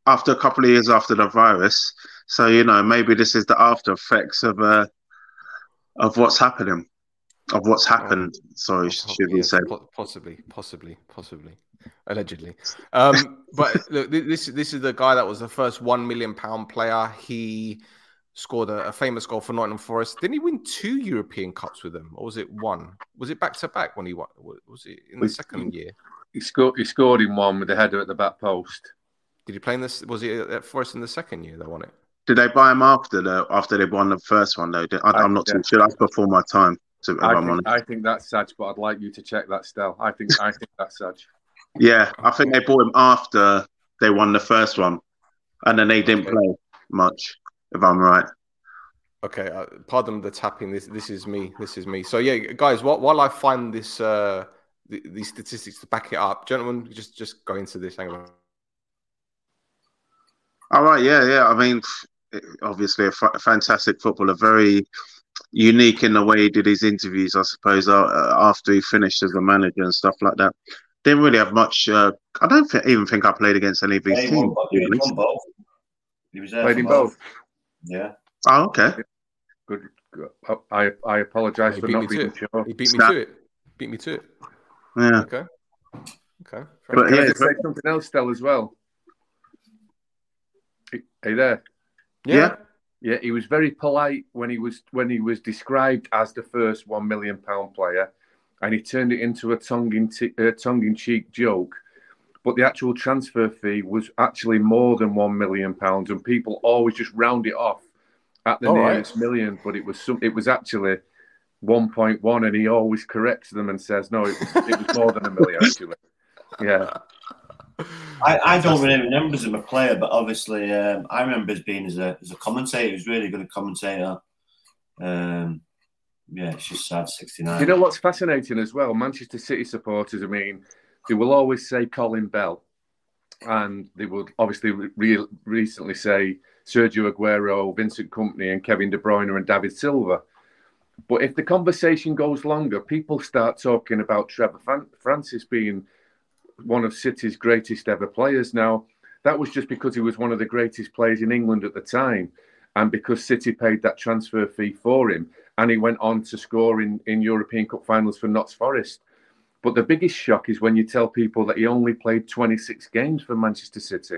After a couple of years after the virus, so you know maybe this is the after effects of uh, of what's happening, of what's happened. Oh, Sorry, should we say? Possibly, possibly, possibly, allegedly. Um, but look, this this is the guy that was the first one million pound player. He scored a, a, famous goal for Nottingham Forest. Didn't he win two European Cups with them, or was it one? Was it back to back when he won? Was it in the second year? He scored. He scored in one with the header at the back post. Did he play in this? Was he at Forest in the second year they won it? Did they buy him after the after they won the first one though? I, am not too sure. That's before my time. To, I, think, I think that's Saj, but I'd like you to check that still. I think I think that's Saj. Yeah, I think they bought him after they won the first one, and then they didn't play much if I'm right. Okay, uh, pardon the tapping. This this is me. This is me. So yeah, guys, while, while I find this uh, th- these statistics to back it up, gentlemen, just just go into this. Hang on. All right. Yeah. Yeah. I mean, obviously a, f- a fantastic footballer, very unique in the way he did his interviews. I suppose uh, after he finished as a manager and stuff like that. Didn't really have much. Uh, I don't th- even think I played against any of these yeah, teams. Won, he, won both. he was there played in both. both. Yeah. Oh, okay. Good. good. I I apologise for not being sure. He beat me to it. Beat me to it. Yeah. Okay. Okay. But yeah, I just say something else, Stel, as well? Are you there? Yeah. yeah. Yeah, he was very polite when he was when he was described as the first one million pound player, and he turned it into a tongue in t- uh, tongue in cheek joke. But the actual transfer fee was actually more than one million pounds, and people always just round it off at the All nearest right. million, but it was some, it was actually 1.1, and he always corrects them and says, no, it was, it was more than a million actually. Yeah. I, I don't really remember him as a player, but obviously um, I remember as being as a as a commentator. He was really good at commentator. Um, yeah, it's just sad. Sixty nine. You know what's fascinating as well? Manchester City supporters. I mean, they will always say Colin Bell, and they would obviously re- recently say Sergio Aguero, Vincent Kompany, and Kevin De Bruyne and David Silva. But if the conversation goes longer, people start talking about Trevor Francis being one of City's greatest ever players. Now, that was just because he was one of the greatest players in England at the time, and because City paid that transfer fee for him, and he went on to score in, in European Cup finals for Notts Forest. But the biggest shock is when you tell people that he only played 26 games for Manchester City.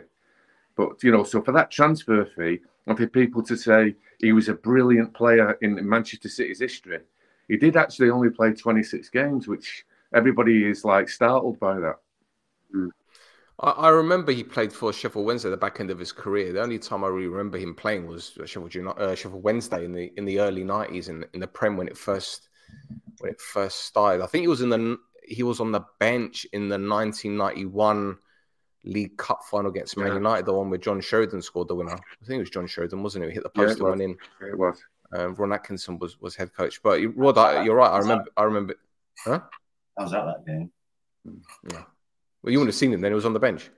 But you know, so for that transfer fee, and for people to say he was a brilliant player in Manchester City's history, he did actually only play 26 games, which everybody is like startled by that. Mm. I, remember he played for Sheffield Wednesday at the back end of his career. The only time I really remember him playing was Sheffield, uh, Sheffield Wednesday in the in the early 90s in, in the Prem when it first when it first started. I think he was in the he was on the bench in the 1991 League Cup final against Man yeah. United, the one where John Sheridan scored the winner. I think it was John Sheridan, wasn't it? He hit the post yeah, and went in. Yeah, it was. Um, Ron Atkinson was, was head coach. But Rod, you're right. I remember. I remember. Huh? I was at that game. Yeah. Well, you wouldn't have seen him then. He was on the bench.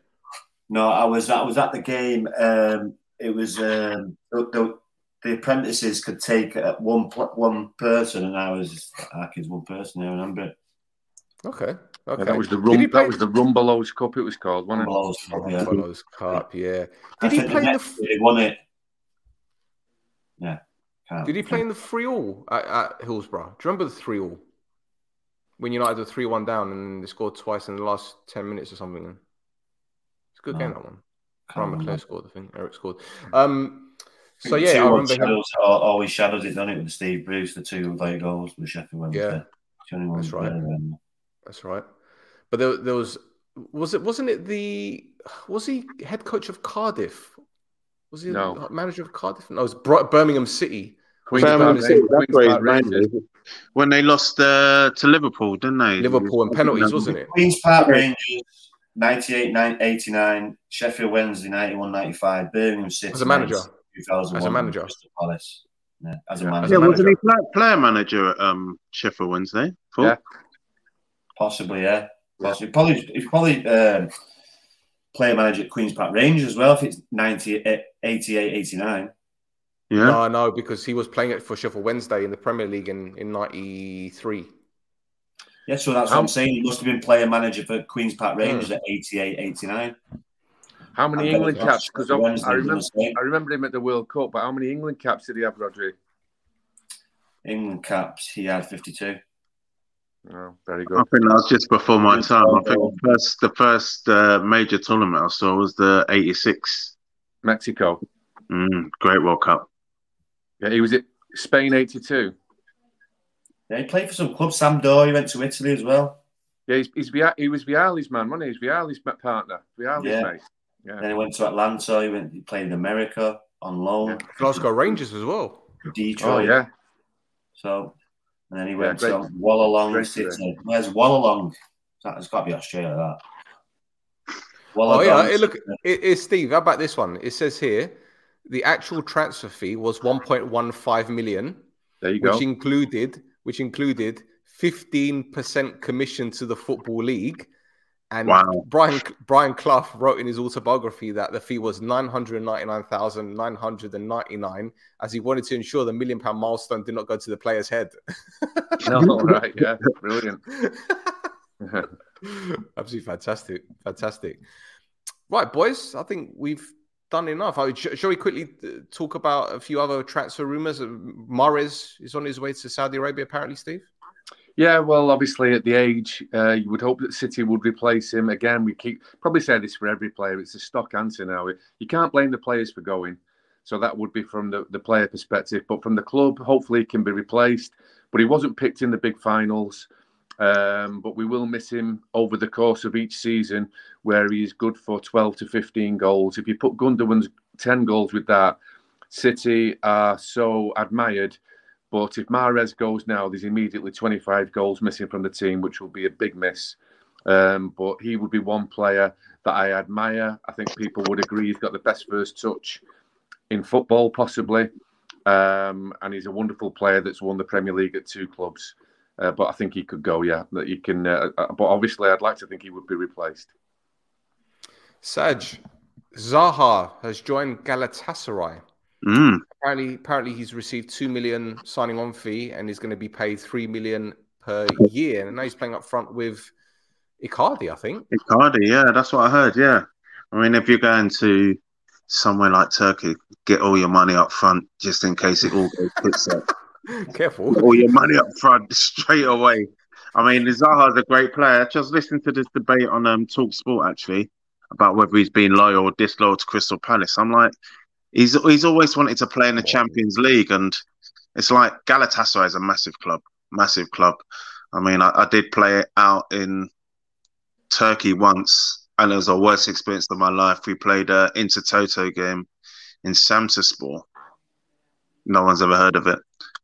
No, I was. I was at the game. Um, it was um, the, the, the, apprentices could take one one person, and I was Atkins one person. I remember. Okay. Okay. that was the rum. That was the Rumbelows Cup. It was called, wasn't it? Rumbelows Cup. Yeah. Rumbelows Cup. Yeah. Did he play the? He won it. Yeah. Did he play in the three all at, at, Hillsborough? Do you remember the three all when United were three one down and they scored twice in the last ten minutes or something? It's a good no. game that one. Brian McClair scored. I think Eric scored. Um, so yeah, I remember shadows, him. always shadows it done it with Steve Bruce, the two late goals with Sheffield Wednesday. Yeah, that's right. That's right. But there, there was was it wasn't it the was he head coach of Cardiff? Was he no. manager of Cardiff? No, it was Birmingham City. Birmingham City. That's When they lost uh, to Liverpool, didn't they? Liverpool and penalties, wasn't it? Queens Park Rangers. 98, 89, Sheffield Wednesday 91, 95, Birmingham City. As a manager. 2001, As a manager. Crystal Palace. Yeah, as a Yeah. manager. Yeah, wasn't he player, player manager at um, Sheffield Wednesday? Full? Yeah. Possibly, yeah. Possibly. Probably, if probably um, player manager at Queen's Park Rangers as well, if it's 90, eh, 88, 89. Yeah. No, no, because he was playing it for Sheffield Wednesday in the Premier League in, in 93. Yeah, so that's what Um, I'm saying. He must have been player manager for Queen's Park. Rangers at 88, 89. How many England caps? Because I remember. I remember him at the World Cup, but how many England caps did he have, Rodri? England caps, he had 52. Oh, very I think that was just before my time. I think the first, the first uh, major tournament I saw was the '86. Mexico. Mm, great World Cup. Yeah, he was at Spain '82. Yeah, he played for some clubs. Sampdoria, he went to Italy as well. Yeah, he's, he's Via- he was Vialli's man, wasn't he? He's Vialli's partner. Vialli's Yeah. mate. Yeah. Then he went to Atlanta. He went. He played in America on loan. Yeah. Glasgow Rangers as well. Detroit. Oh yeah. So, and then he went great- to Wallalong great City. Where's Wallalong? That's got to be Australia. That. Oh, Wollongong yeah. Hey, look, it, it's Steve. How about this one? It says here the actual transfer fee was 1.15 million, There you go. which included which included 15% commission to the football league. And Wow. Brian Brian Clough wrote in his autobiography that the fee was 999,999 as he wanted to ensure the million pound milestone did not go to the player's head. no, right. Yeah. Brilliant. Absolutely fantastic. Fantastic. Right, boys, I think we've done enough. I- sh- Shall we quickly uh, talk about a few other transfer rumors? Uh, Mahrez is on his way to Saudi Arabia, apparently, Steve. Yeah, well, obviously at the age, uh, you would hope that City would replace him. Again, we keep probably say this for every player. It's a stock answer now. You can't blame the players for going. So that would be from the, the player perspective. But from the club, hopefully he can be replaced. But he wasn't picked in the big finals. Um, but we will miss him over the course of each season where he's good for 12 to 15 goals. If you put Gundogan's 10 goals with that, City are so admired. But if Mahrez goes now, there's immediately 25 goals missing from the team, which will be a big miss. Um, but he would be one player that I admire. I think people would agree he's got the best first touch in football, possibly. Um, and he's a wonderful player that's won the Premier League at two clubs. Uh, but I think he could go, yeah. That he can. Uh, uh, but obviously, I'd like to think he would be replaced. Saj, Zaha has joined Galatasaray. Mm. Apparently, apparently he's received two million signing on fee and is going to be paid three million per year. And now he's playing up front with Icardi, I think. Icardi, yeah, that's what I heard. Yeah, I mean, if you're going to somewhere like Turkey, get all your money up front just in case it all goes tits up. Careful. all your money up front straight away. I mean, Zaha's a great player. Just listen to this debate on um, Talk Sport actually about whether he's been loyal or disloyal to Crystal Palace. I'm like, he's he's always wanted to play in the Champions League, and it's like Galatasaray is a massive club, massive club. I mean, I, I did play it out in Turkey once, and it was the worst experience of my life. We played a Intertoto game in Samsunspor. No one's ever heard of it.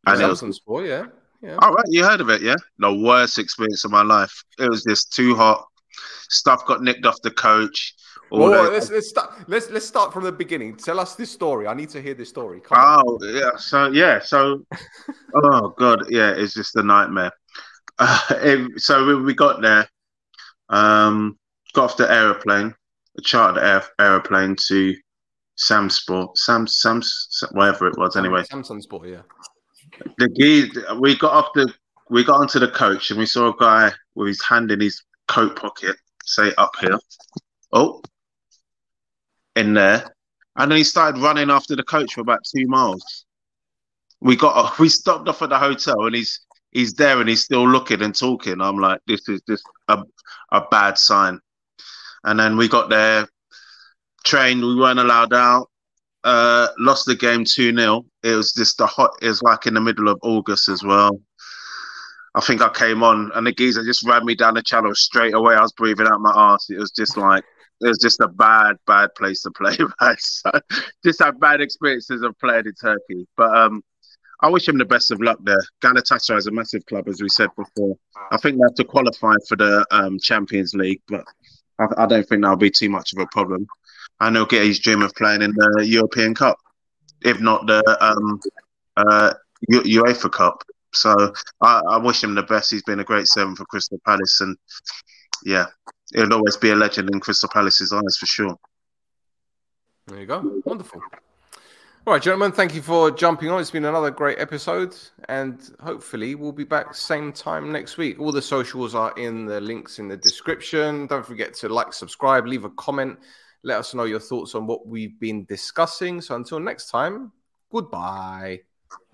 And Samson's yeah. Yeah. all right, you heard of it, yeah? The worst experience of my life. It was just too hot. Stuff got nicked off the coach. Let's let's start let's let's start from the beginning. Tell us this story. I need to hear this story. Come on. oh, yeah. So, yeah. So, oh, God. Yeah, it's just a nightmare. Uh, it- so, when we got there, um, got off the aeroplane, a chartered air, aeroplane to Samsport, Sam, Sam's, whatever it was, anyway. Samson's boy, yeah. the we got off the we got onto the coach and we saw a guy with his hand in his coat pocket say up here oh in there and then he started running after the coach for about two miles we got we stopped off at the hotel and he's he's there and he's still looking and talking i'm like this is just a, a bad sign and then we got there trained we weren't allowed out uh, lost the game 2 0. It was just the hot, it was like in the middle of August as well. I think I came on and the geezer just ran me down the channel straight away. I was breathing out my ass. It was just like, it was just a bad, bad place to play. Right? So, just had bad experiences of playing in Turkey. But um, I wish him the best of luck there. Galatasaray is a massive club, as we said before. I think they have to qualify for the um, Champions League, but I, I don't think that'll be too much of a problem. And he'll get his dream of playing in the European Cup, if not the um, uh, UEFA Cup. So I, I wish him the best. He's been a great servant for Crystal Palace, and yeah, he'll always be a legend in Crystal Palace's eyes for sure. There you go. Wonderful. All right, gentlemen, thank you for jumping on. It's been another great episode, and hopefully, we'll be back same time next week. All the socials are in the links in the description. Don't forget to like, subscribe, leave a comment, let us know your thoughts on what we've been discussing. So, until next time, goodbye.